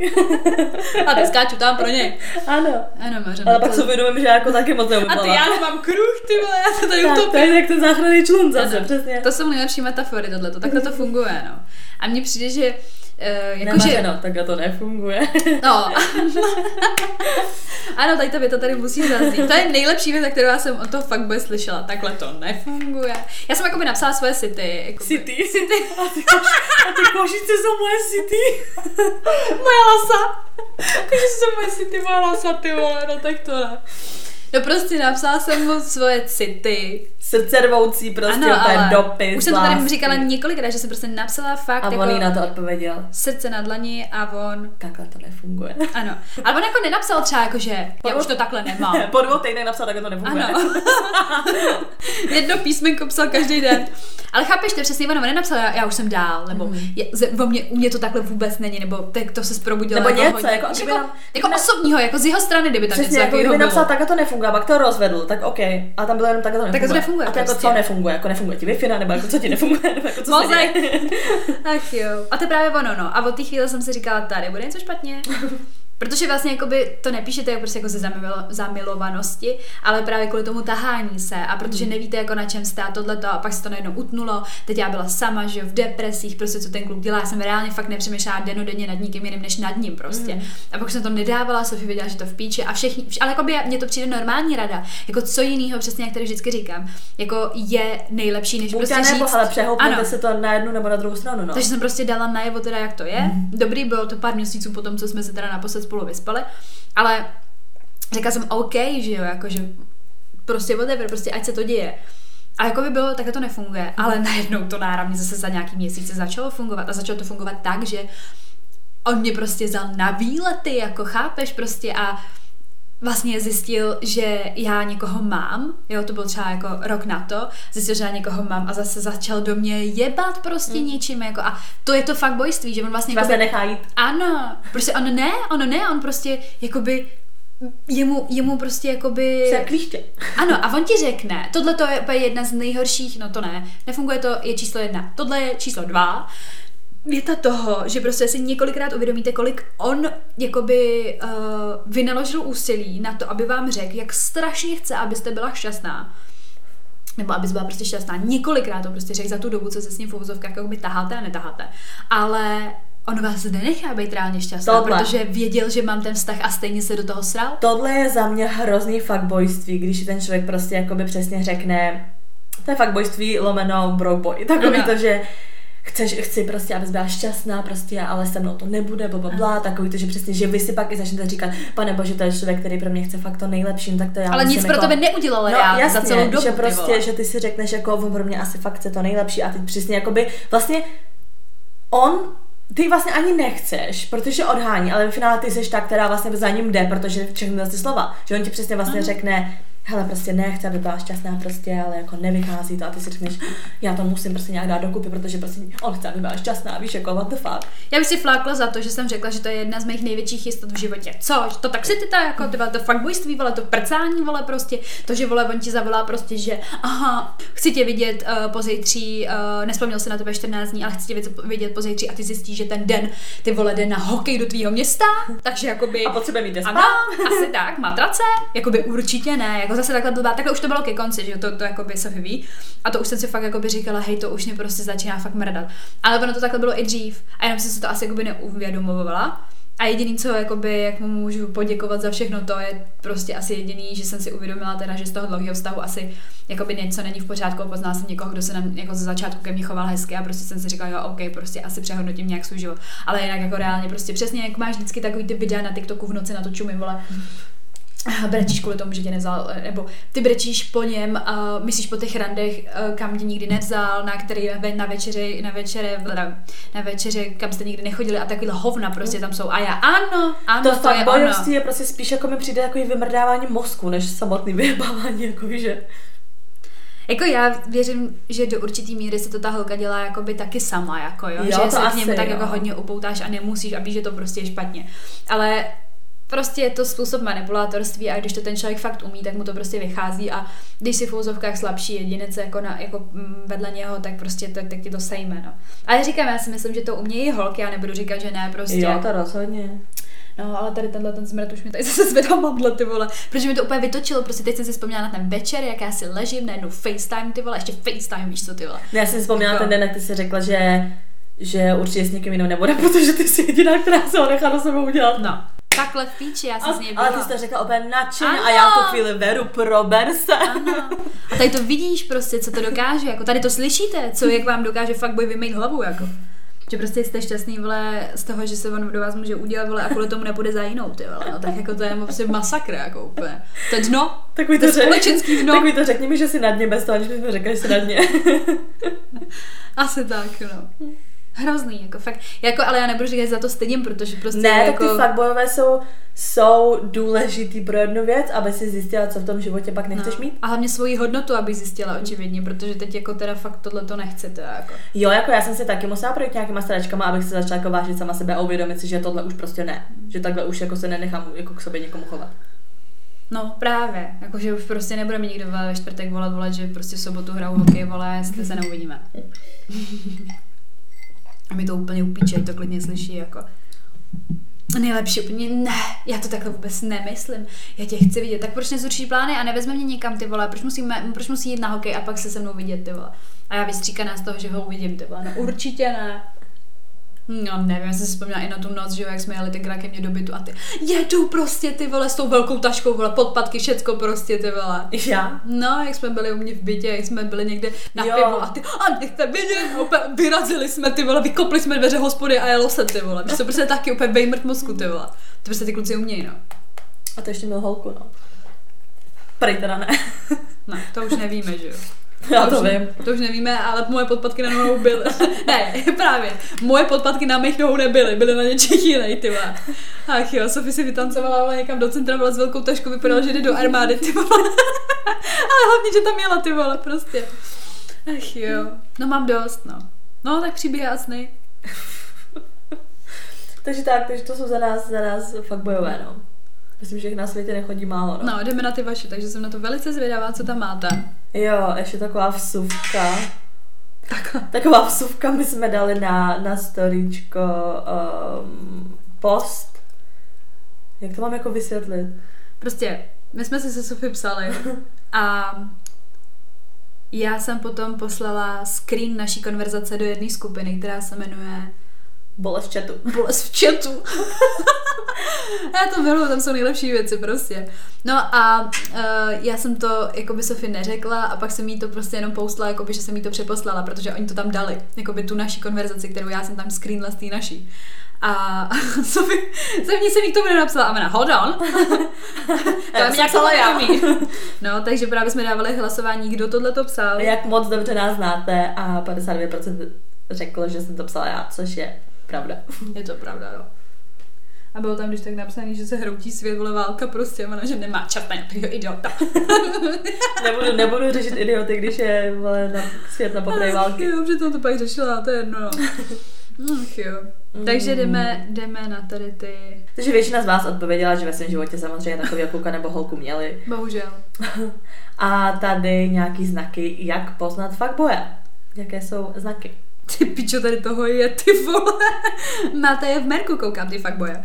Speaker 1: A ty skáču tam pro něj.
Speaker 2: ano.
Speaker 1: Ano, Mařeno.
Speaker 2: Ale pak si uvědomím, že jako taky moc neumím
Speaker 1: A ty, já mám kruh, ty vole, já se tady
Speaker 2: tak, to
Speaker 1: utopím.
Speaker 2: je jak ten záchranný člun zase,
Speaker 1: Ano.
Speaker 2: přesně.
Speaker 1: To jsou nejlepší metafory tohleto, takhle to funguje, no. A mně přijde, že Uh, jakože,
Speaker 2: Nemařeno, takhle to nefunguje.
Speaker 1: no. ano, tady ta věta tady musí zaznít. To je nejlepší věta, kterou já jsem od toho fuckboy slyšela. Takhle to nefunguje. Já jsem jakoby napsala svoje city. Jakoby.
Speaker 2: City. City. A ty, koš, a ty košice jsou moje city.
Speaker 1: Moje lasa. Takže jsou moje city, moje lasa, ty vole, no tak to ne. No prostě napsala jsem mu svoje city.
Speaker 2: Srdce rvoucí prostě,
Speaker 1: ano, ale
Speaker 2: dopis.
Speaker 1: už jsem to tady
Speaker 2: lásky.
Speaker 1: říkala několikrát, že jsem prostě napsala fakt
Speaker 2: A
Speaker 1: jako
Speaker 2: on jí na to odpověděl.
Speaker 1: srdce na dlani a on,
Speaker 2: Takhle to nefunguje.
Speaker 1: ano. Ale on jako nenapsal třeba jako, že já už to takhle nemám.
Speaker 2: Po dvou týdnech napsal, takhle to nefunguje.
Speaker 1: Ano. Jedno písmenko psal každý den. Ale chápeš, to přesně ono, on nenapsal, já, já už jsem dál, nebo
Speaker 2: Mhm.
Speaker 1: je, ze, mě, u mě to takhle vůbec není, nebo tak to se zprobudilo.
Speaker 2: Nebo
Speaker 1: jako
Speaker 2: něco,
Speaker 1: hodně.
Speaker 2: jako
Speaker 1: jako, jako
Speaker 2: nám-
Speaker 1: osobního, jako z jeho strany, kdyby tam
Speaker 2: Přesně,
Speaker 1: něco
Speaker 2: jako kdyby napsal, takhle to nefunguje, a pak to rozvedl, tak OK. A tam bylo jenom takhle to nefunguje.
Speaker 1: to nefunguje
Speaker 2: A to jako
Speaker 1: prostě.
Speaker 2: co nefunguje, jako nefunguje ti wi nebo jako co ti nefunguje, nebo jako co
Speaker 1: Mozek. Ach jo. A to je právě ono, no. A od té chvíle jsem si říkala, tady bude něco špatně. Protože vlastně jakoby to nepíšete jako prostě jako ze zamilo- zamilovanosti, ale právě kvůli tomu tahání se a protože nevíte jako na čem stát tohleto a pak se to najednou utnulo, teď já byla sama, že v depresích, prostě co ten kluk dělá, já jsem reálně fakt nepřemýšlela denodenně nad nikým jiným než nad ním prostě. A pak jsem to nedávala, Sofie věděla, že to v píči a všichni, vš- ale jakoby mně to přijde normální rada, jako co jiného, přesně jak tady vždycky říkám, jako je nejlepší, než
Speaker 2: Buď
Speaker 1: prostě
Speaker 2: nebo,
Speaker 1: říct,
Speaker 2: ale přehoupněte
Speaker 1: ano.
Speaker 2: se to na jednu nebo na druhou stranu, no.
Speaker 1: Takže jsem prostě dala najevo teda, jak to je. Dobrý, bylo to pár měsíců potom, co jsme se teda naposled spolu vyspali, ale řekla jsem OK, že jo, jakože prostě whatever, prostě ať se to děje. A jako by bylo, tak to nefunguje, ale najednou to náramně zase za nějaký měsíce začalo fungovat a začalo to fungovat tak, že on mě prostě vzal na výlety, jako chápeš prostě a vlastně zjistil, že já někoho mám, jo, to byl třeba jako rok na to, zjistil, že já někoho mám a zase začal do mě jebat prostě mm. něčím, jako a to je to fakt bojství, že on vlastně
Speaker 2: Vás
Speaker 1: jakoby,
Speaker 2: nenechá jít.
Speaker 1: ano, prostě on ne, on ne, on prostě jakoby jemu, jemu prostě jakoby...
Speaker 2: Se klíště.
Speaker 1: Ano, a on ti řekne, tohle to je jedna z nejhorších, no to ne, nefunguje to, je číslo jedna. Tohle je číslo dva. Věta toho, že prostě si několikrát uvědomíte, kolik on jakoby uh, vynaložil úsilí na to, aby vám řekl, jak strašně chce, abyste byla šťastná. Nebo abys byla prostě šťastná. Několikrát to prostě řekl za tu dobu, co se s ním v uvozovkách jakoby taháte a netaháte. Ale on vás nenechá být reálně šťastná,
Speaker 2: Tohle.
Speaker 1: protože věděl, že mám ten vztah a stejně se do toho sral.
Speaker 2: Tohle je za mě hrozný fuckboyství, když ten člověk prostě jakoby přesně řekne, to je fuckboyství lomeno broke boy. Takový
Speaker 1: Ano.
Speaker 2: to, že chceš, chci prostě, abys byla šťastná, prostě, ale se mnou to nebude, bla, bla, takový to, že přesně, že vy si pak i začnete říkat, pane bože, to je člověk, který pro mě chce fakt to nejlepší, tak to já
Speaker 1: Ale nic pro
Speaker 2: jako...
Speaker 1: tebe neudělal
Speaker 2: No
Speaker 1: já
Speaker 2: jasně,
Speaker 1: za celou dobu,
Speaker 2: že
Speaker 1: ty
Speaker 2: prostě, že ty si řekneš, jako on pro mě asi fakt chce to nejlepší a teď přesně jakoby, vlastně on ty vlastně ani nechceš, protože odhání, ale ve finále ty jsi ta, která vlastně za ním jde, protože všechny ty slova, že on ti přesně vlastně
Speaker 1: Ano.
Speaker 2: řekne, hele, prostě nechce, aby byla šťastná prostě, ale jako nevychází to a ty si řekneš, já to musím prostě nějak dát dokupy, protože prostě on chce, aby byla šťastná, víš, jako what the fuck.
Speaker 1: Já bych si flákla za to, že jsem řekla, že to je jedna z mých největších jistot v životě. Co? To tak si ty ta, jako ty to fuckboyství, vole, to prcání, vole, prostě, to, že vole, on ti zavolá prostě, že aha, chci tě vidět uh, pozejtří, uh, nespomněl se na tebe 14 dní, ale chci tě vidět- vidět pozejtří a ty zjistíš, že ten den ty vole jde na hokej do tvýho města, takže jakoby...
Speaker 2: A potřebuje mít
Speaker 1: asi tak, matrace, jakoby určitě ne, jako zase takhle blbá, takhle už to bylo ke konci, že to, to jakoby Sofie ví. A to už jsem si fakt jakoby říkala, hej, to už mě prostě začíná fakt mrdat. Ale ono to takhle bylo i dřív a jenom jsem si to asi jakoby neuvědomovala. A jediný, co jakoby, jak mu můžu poděkovat za všechno to, je prostě asi jediný, že jsem si uvědomila teda, že z toho dlouhého vztahu asi jakoby něco není v pořádku, poznala jsem někoho, kdo se nám jako ze začátku ke mně choval hezky a prostě jsem si říkala, jo, OK, prostě asi přehodnotím nějak svůj život. Ale jinak jako reálně prostě přesně, jak máš vždycky takový ty videa na TikToku v noci na to čumím, vole, brečíš kvůli tomu, že tě nevzal, eh, nebo ty brečíš po něm a myslíš po těch randech, eh, kam tě nikdy nevzal, na který ve- na večeři, na večeře, na večeře, kam jste nikdy nechodili a takovýhle hovna prostě tam jsou. A já, ano, ano,
Speaker 2: To
Speaker 1: to, je ono.
Speaker 2: je prostě spíš jako mi přijde takový vymrdávání mozku, než samotný vyjebávání, jako že...
Speaker 1: Jako já věřím, že do určitý míry se to ta holka dělá jakoby taky sama, jako jo,
Speaker 2: Jo,
Speaker 1: že se k němu tak
Speaker 2: jo.
Speaker 1: jako hodně upoutáš a nemusíš a víš, že to prostě je špatně. Ale prostě je to způsob manipulátorství a když to ten člověk fakt umí, tak mu to prostě vychází a když si v úzovkách slabší jedinec jako, na, jako mm, vedle něho, tak prostě tak, tak ti to sejme, no. Ale říkám, já si myslím, že to umějí holky, já nebudu říkat, že ne, prostě.
Speaker 2: Jo, to rozhodně.
Speaker 1: No, ale tady tenhle ten smrt už mi tady zase zvedá madle, ty vole. Protože mi to úplně vytočilo, prostě teď jsem si vzpomněla na ten večer, jak já si ležím, najednou FaceTime, ty vole, ještě FaceTime, víš co, ty vole.
Speaker 2: Já jsem si vzpomněla
Speaker 1: Jako-
Speaker 2: ten den, jak ty jsi řekla, že že určitě s někým jiným nebude, protože ty jsi jediná, která se ho nechá do sebe udělat.
Speaker 1: No, takhle v píči, já jsem
Speaker 2: A,
Speaker 1: z něj
Speaker 2: ale
Speaker 1: byla.
Speaker 2: ty jsi to řekla nadšeně
Speaker 1: Ano.
Speaker 2: a já tu chvíli veru, prober se.
Speaker 1: Ano. A tady to vidíš prostě, co to dokáže, jako tady to slyšíte, co jak vám dokáže fakt boj vymejt hlavu, jako. Že prostě jste šťastný, vole, z toho, že se on do vás může udělat, vole, a kvůli tomu nepůjde za jinou, ty vole. No, tak jako to je prostě masakr, jako úplně. To je dno.
Speaker 2: Takový
Speaker 1: To
Speaker 2: to,
Speaker 1: je společenský dno.
Speaker 2: Takový to řekni mi, že jsi na dně bez toho, aniž bychom řekli, že jsi na dně.
Speaker 1: Asi tak, no. Hrozný, jako fakt. Jako, ale já nebudu říkat, že za to stydím, protože prostě
Speaker 2: ne,
Speaker 1: jako...
Speaker 2: tak ty fuckboyové jsou, jsou důležitý pro jednu věc, aby si zjistila, co v tom životě pak nechceš
Speaker 1: no.
Speaker 2: mít.
Speaker 1: A hlavně svoji hodnotu, aby zjistila očividně, protože teď jako teda fakt tohle to nechce, to jako.
Speaker 2: Jo, jako já jsem si taky musela projít nějakýma staračkama, abych se začala jako vážit sama sebe a uvědomit si, že tohle už prostě ne. Že takhle už jako se nenechám jako k sobě někomu chovat.
Speaker 1: No právě, jakože už prostě nebudeme nikdo vole, ve čtvrtek volat, volat, že prostě v sobotu hrajou hokej, vole, jestli se neuvidíme. A mi to úplně upíče, to klidně slyší, jako. Nejlepší úplně, ne, já to takhle vůbec nemyslím. Já tě chci vidět, tak proč nezruší plány a nevezme mě někam, ty vole, proč, musíme, proč musí jít na hokej a pak se se mnou vidět, ty vole. A já vystříkaná z toho, že ho uvidím, ty vole, no určitě ne. No nevím, já jsem si vzpomněla i na tu noc, že jo, jak jsme jeli tenkrát ke mně do bytu a ty jedou prostě ty vole s tou velkou taškou, vole, podpatky, všecko prostě ty vole.
Speaker 2: Já?
Speaker 1: No, jak jsme byli u mě v bytě, jak jsme byli někde na
Speaker 2: Jo.
Speaker 1: pivu a ty, a nechte vidět, úplně vyrazili jsme ty vole, vykopli jsme dveře hospody a jelo se ty vole. Víš, to prostě taky úplně vejmrt mozku ty vole. To prostě ty kluci umějí, no.
Speaker 2: A to ještě měl holku, no. Prej teda ne.
Speaker 1: No, to už nevíme, že jo.
Speaker 2: Já to
Speaker 1: už,
Speaker 2: vím.
Speaker 1: To už nevíme, ale moje podpatky na nohou byly. ne, právě. Moje podpatky na mých nohou nebyly, byly na něčích jiných, ty vole. Ach jo, Sofie si vytancovala vole, někam do centra, byla s velkou taškou, vypadala, že jde do armády, ty vole. ale hlavně, že tam jela, ty vole, prostě. Ach jo, no mám dost, no. No, tak příběhy a sny.
Speaker 2: Takže tak, takže to jsou za nás, za nás fuckboyové, no. Myslím, že jich na světě nechodí málo, no.
Speaker 1: No, jdeme na ty vaše, takže jsem na to velice zvědavá, co tam máte.
Speaker 2: Jo, ještě taková vsuvka.
Speaker 1: Tak.
Speaker 2: Taková vsuvka my jsme dali na, na storíčko um, post. Jak to mám jako vysvětlit?
Speaker 1: Prostě, my jsme si se Sofie psali a já jsem potom poslala screen naší konverzace do jedné skupiny, která se jmenuje
Speaker 2: Bolest v chatu.
Speaker 1: Bolest v chatu. já to miluju, tam jsou nejlepší věci prostě. No a uh, já jsem to jako by Sofie neřekla a pak jsem jí to prostě jenom poustla, jako by, že jsem jí to přeposlala, protože oni to tam dali, jako by tu naší konverzaci, kterou já jsem tam screenla z té naší. A Sofie, jsem ní jsem jí k tomu nenapsala a ona, hold on. to mi nějak já. No, takže právě jsme dávali hlasování, kdo tohle to psal.
Speaker 2: Jak moc dobře nás znáte a 52% řeklo, že jsem to psala já, což je pravda.
Speaker 1: Je to pravda, jo. A bylo tam když tak napsaný, že se hroutí svět, vole válka prostě, ona, že nemá čas na nějakého idiota.
Speaker 2: nebudu, nebudu řešit idioty, když je vole, na svět na pokraji války.
Speaker 1: Jo, že to, to pak řešila, to je jedno. No. Ach jo. Mm. Takže jdeme, jdeme na tady ty...
Speaker 2: Takže většina z vás odpověděla, že ve svém životě samozřejmě takový kluka nebo holku měli.
Speaker 1: Bohužel.
Speaker 2: A tady nějaký znaky, jak poznat fuckboye. Jaké jsou znaky?
Speaker 1: Ty pičo, tady toho je, ty vole. Máte je v merku, koukám, ty fuckboye.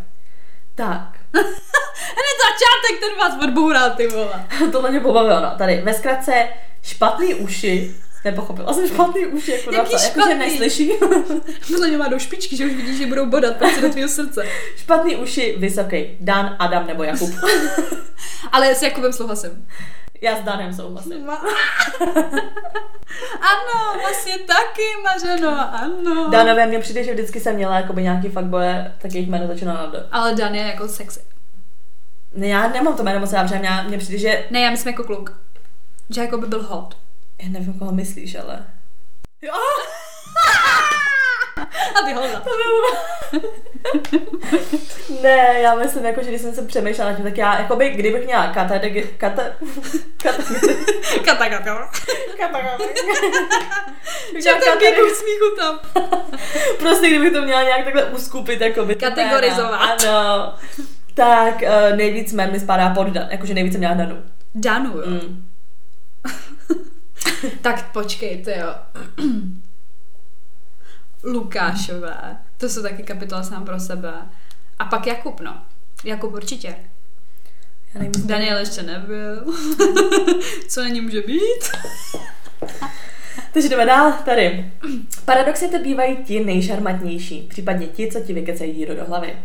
Speaker 2: Tak.
Speaker 1: Hned začátek, ten vás odboural, ty vole.
Speaker 2: Tohle mě pobavilo, no. Tady ve zkratce špatný uši, nepochopila jsem špatný uši, jako
Speaker 1: Jaký
Speaker 2: napsal,
Speaker 1: špatný?
Speaker 2: Jako, že neslyší.
Speaker 1: Podle mě má do špičky, že už vidíš, že budou bodat prostě do tvého srdce.
Speaker 2: špatný uši, vysoký. Dan, Adam nebo Jakub.
Speaker 1: Ale s Jakubem souhlasím.
Speaker 2: Já s Danem souhlasím.
Speaker 1: ano, vlastně taky, Mařeno, ano.
Speaker 2: Danové mě přijde, že vždycky jsem měla jakoby nějaký fuckboye, tak jejich jméno začíná na D.
Speaker 1: Ale Dan je jako sexy.
Speaker 2: Ne, já nemám to jméno moc rád, protože mě, mě přijde, že...
Speaker 1: Ne, já myslím jako kluk. Že jako by byl hot.
Speaker 2: Já nevím, koho myslíš, ale... Jo.
Speaker 1: A ty holda.
Speaker 2: ne, já myslím, jako, že když jsem se přemýšlela tím, tak já, jakoby, kdybych měla kata, kata, kata, kata,
Speaker 1: kata, kata.
Speaker 2: kata, kata.
Speaker 1: Ten giggle smíchu tam.
Speaker 2: prostě kdybych to měla nějak takhle uskupit, jakoby.
Speaker 1: Kategorizovat.
Speaker 2: Ano. Tak uh, nejvíc men mi spadá pod Dan, jakože nejvíc jsem měla Danu.
Speaker 1: Danu, jo.
Speaker 2: Mm.
Speaker 1: tak počkej, ty jo. Lukášové. To jsou taky kapitola sám pro sebe. A pak Jakub, no. Jakub určitě.
Speaker 2: Já nevím,
Speaker 1: Daniel ještě nebyl. Co na ní může být?
Speaker 2: Takže jdeme dál tady. Paradoxně to bývají ti nejšarmatnější, případně ti, co ti vykecají díru do hlavy.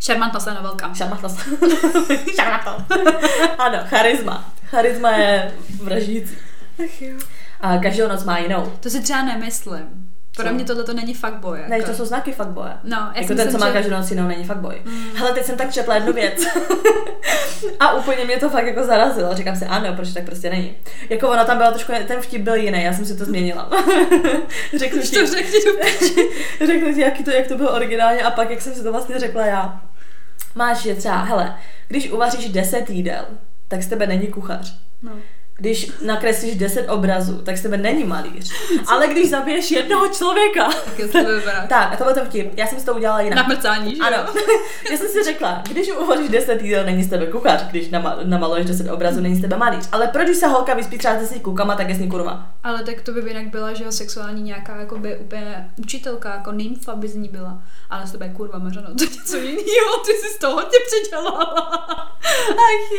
Speaker 1: Šarmantnost a novelka.
Speaker 2: Šarmatnost. Šarmatnost. ano, charisma. Charisma je vraždící.
Speaker 1: Ach jo.
Speaker 2: A každou noc má jinou.
Speaker 1: To si třeba nemyslím. Pro mě tohle to není fuckboy. Jako.
Speaker 2: Ne, to jsou znaky fuckboye.
Speaker 1: No, já
Speaker 2: jako ten, co má
Speaker 1: že...
Speaker 2: každou noc jinou, není fuckboy. Mm. Hele, teď jsem tak četla jednu věc. a úplně mě to fakt jako zarazilo. Říkám si, ano, proč tak prostě není. Jako ono tam bylo trošku, ten vtip byl jiný, já jsem si to změnila. řeknu ti,
Speaker 1: to řekni
Speaker 2: řeknu ti, jaký to, jak to bylo originálně a pak, jak jsem si to vlastně řekla já. Máš je třeba, hele, když uvaříš 10 jídel, tak z tebe není kuchař.
Speaker 1: No.
Speaker 2: Když nakreslíš 10 obrazů, tak z tebe není malíř. Ale když zabiješ jednoho člověka,
Speaker 1: Tak to
Speaker 2: tak, a to byl ten vtip. Já jsem si to udělala jinak.
Speaker 1: Na mrcání, že
Speaker 2: Ano. Já jsem si řekla, když uvaříš 10 jídel, není z tebe kuchař, když nama, namaluješ 10 obrazů, není z tebe malíř. Ale proč když se holka vyspí třeba s 10 kukama, tak je z ní kurva.
Speaker 1: Ale tak to by jinak byla, že jo, sexuální nějaká jakoby úplně učitelka, jako nymfa by z ní byla. Ale z tebe je kurva mařeno, to je něco jiného, ty jsi z toho hodně předělala. Ach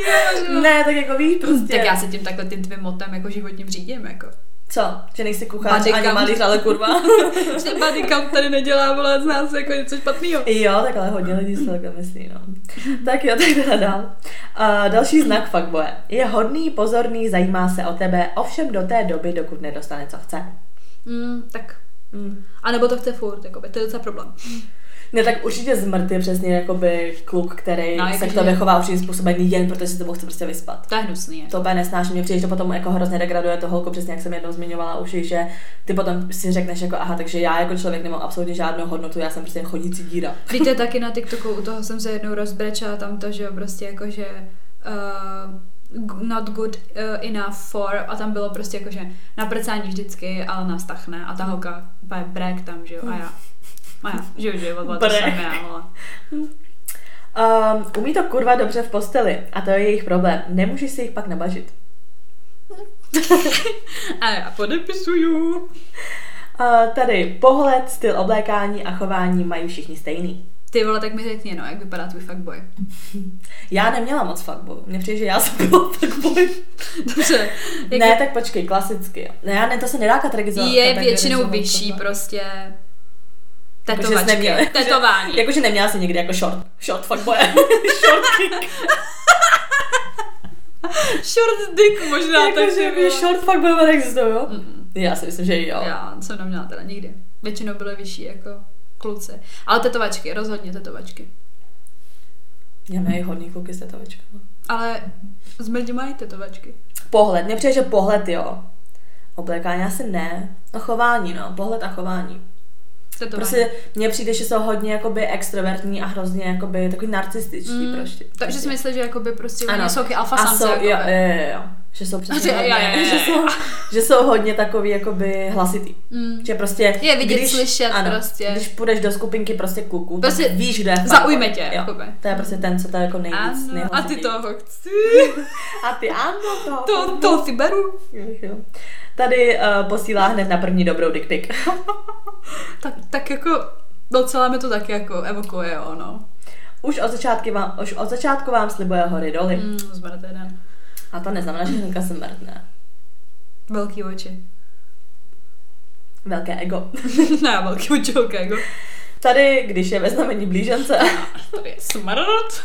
Speaker 1: jo.
Speaker 2: Ne, tak jako víš, prostě.
Speaker 1: Tak já se tím takhle tím tvým motem jako životním řídím, jako.
Speaker 2: Co? Že nejsi kuchař
Speaker 1: Body
Speaker 2: ani malíř, ale kurva.
Speaker 1: Že body count tady nedělá, vole, z nás jako něco špatného.
Speaker 2: jo, tak ale hodně lidí si to takhle myslí, no. tak jo, tak jdeme dál. Uh, další znak fuckboye. Je hodný, pozorný, zajímá se o tebe, ovšem do té doby, dokud nedostane, co chce.
Speaker 1: Mm, tak.
Speaker 2: Mm.
Speaker 1: A nebo to chce furt, jakoby, to je docela problém.
Speaker 2: Ne, tak určitě zmrt je přesně jakoby kluk, který
Speaker 1: No,
Speaker 2: se
Speaker 1: jakože-
Speaker 2: k tobě chová určitým způsobem jen, protože si s tebou chce prostě vyspat.
Speaker 1: To je hnusný. Jako.
Speaker 2: To úplně nesnáším, mě přijde, že to potom jako hrozně degraduje to holku, přesně jak jsem jednou zmiňovala už, že ty potom si řekneš jako aha, takže já jako člověk nemám absolutně žádnou hodnotu, já jsem prostě chodící díra.
Speaker 1: Víte, taky na TikToku, u toho jsem se jednou rozbrečela tam to, že prostě jako, že uh, not good uh, enough for a tam bylo prostě jako, že na prcání vždycky, ale na vztah ne a ta holka úplně brek tam, že jo, a já. Já, že že jo, to vole.
Speaker 2: Um, umí to kurva dobře v posteli a to je jejich problém. Nemůžeš si jich pak nabažit.
Speaker 1: A já podepisuju.
Speaker 2: Uh, tady pohled, styl oblékání a chování mají všichni stejný.
Speaker 1: Ty vole, tak mi řekni, no, jak vypadá tvůj fuckboy.
Speaker 2: Já neměla moc fuckboy. Mně přijde, že já jsem byla fuckboy.
Speaker 1: Dobře.
Speaker 2: Ne, tak počkej, klasicky. Ne, já ne, to se nedá kategorizovat.
Speaker 1: je většinou vyšší prostě. Tetovačky. Tetování.
Speaker 2: Jakože neměla jsi někdy jako short, short fuckboy. short king.
Speaker 1: Short dick možná
Speaker 2: Jakože
Speaker 1: takže
Speaker 2: jako
Speaker 1: bylo.
Speaker 2: short fuckboy neexistují, jo?
Speaker 1: Mm.
Speaker 2: Já si myslím, že jo.
Speaker 1: Já jsem neměla teda nikdy. Většinou byly vyšší jako kluci. Ale tetovačky, rozhodně tetovačky.
Speaker 2: Já mají hodný kluky s tetovačkama.
Speaker 1: Ale zmrdi mají tetovačky.
Speaker 2: Pohled, mně přijde, že pohled jo. Oblékání asi ne. No chování, no. Pohled a chování.
Speaker 1: Tetování.
Speaker 2: Prostě mně přijde, že jsou hodně jakoby extrovertní a hrozně jakoby takový narcističtí
Speaker 1: Mm,
Speaker 2: prostě.
Speaker 1: Takže si myslíš, že jakoby prostě
Speaker 2: Ano.
Speaker 1: jsou alfa
Speaker 2: a
Speaker 1: samce.
Speaker 2: jsou, jo, jo, jo, jo. Že jsou přesně hodně,
Speaker 1: jo, jo,
Speaker 2: že,
Speaker 1: jo.
Speaker 2: jsou, že jsou hodně takový jakoby hlasitý.
Speaker 1: Mm.
Speaker 2: Že prostě...
Speaker 1: Je vidět, slyšet prostě.
Speaker 2: Když půjdeš do skupinky prostě kluků,
Speaker 1: Prostě
Speaker 2: tak víš, kdo je
Speaker 1: zaujme tě,
Speaker 2: Jo.
Speaker 1: jakoby.
Speaker 2: To je prostě ten, co to je jako nejvíc,
Speaker 1: Ano, a ty toho chci.
Speaker 2: A ty ano, to.
Speaker 1: To, to si beru.
Speaker 2: Tady uh, posílá hned na první dobrou dick.
Speaker 1: Tak, tak jako docela mi to taky jako evokuje, jo, no.
Speaker 2: už, od začátky vám, už od začátku vám slibuje hory doly.
Speaker 1: Mm, zmrt jeden.
Speaker 2: A to neznamená, že hnedka se mrtne.
Speaker 1: Velký oči.
Speaker 2: Velké ego.
Speaker 1: ne, velký oči, velké jako.
Speaker 2: Tady, když je ve znamení blížence,
Speaker 1: Tady je smrt.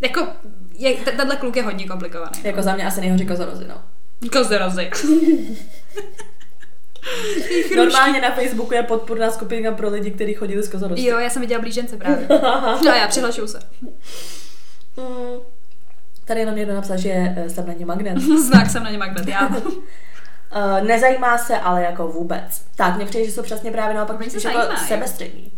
Speaker 1: Jako, je, t- tenhle kluk je hodně komplikovaný.
Speaker 2: jako za mě asi nejhoří kozorozy, no.
Speaker 1: Kozerazy.
Speaker 2: Normálně na Facebooku je podpůrná skupinka pro lidi, kteří chodili s kozorosty.
Speaker 1: Jo, já jsem viděla blížence právě. No já přihlašuju se.
Speaker 2: Mm. Tady jenom někdo napsal, že je eh, jsem na ně magnet.
Speaker 1: Znak jsem na ně magnet, já.
Speaker 2: Uh, nezajímá se, ale jako vůbec. Tak, přijde, že jsou přesně právě naopak
Speaker 1: Oni se
Speaker 2: spíš jako
Speaker 1: zajímají.
Speaker 2: sebestřední.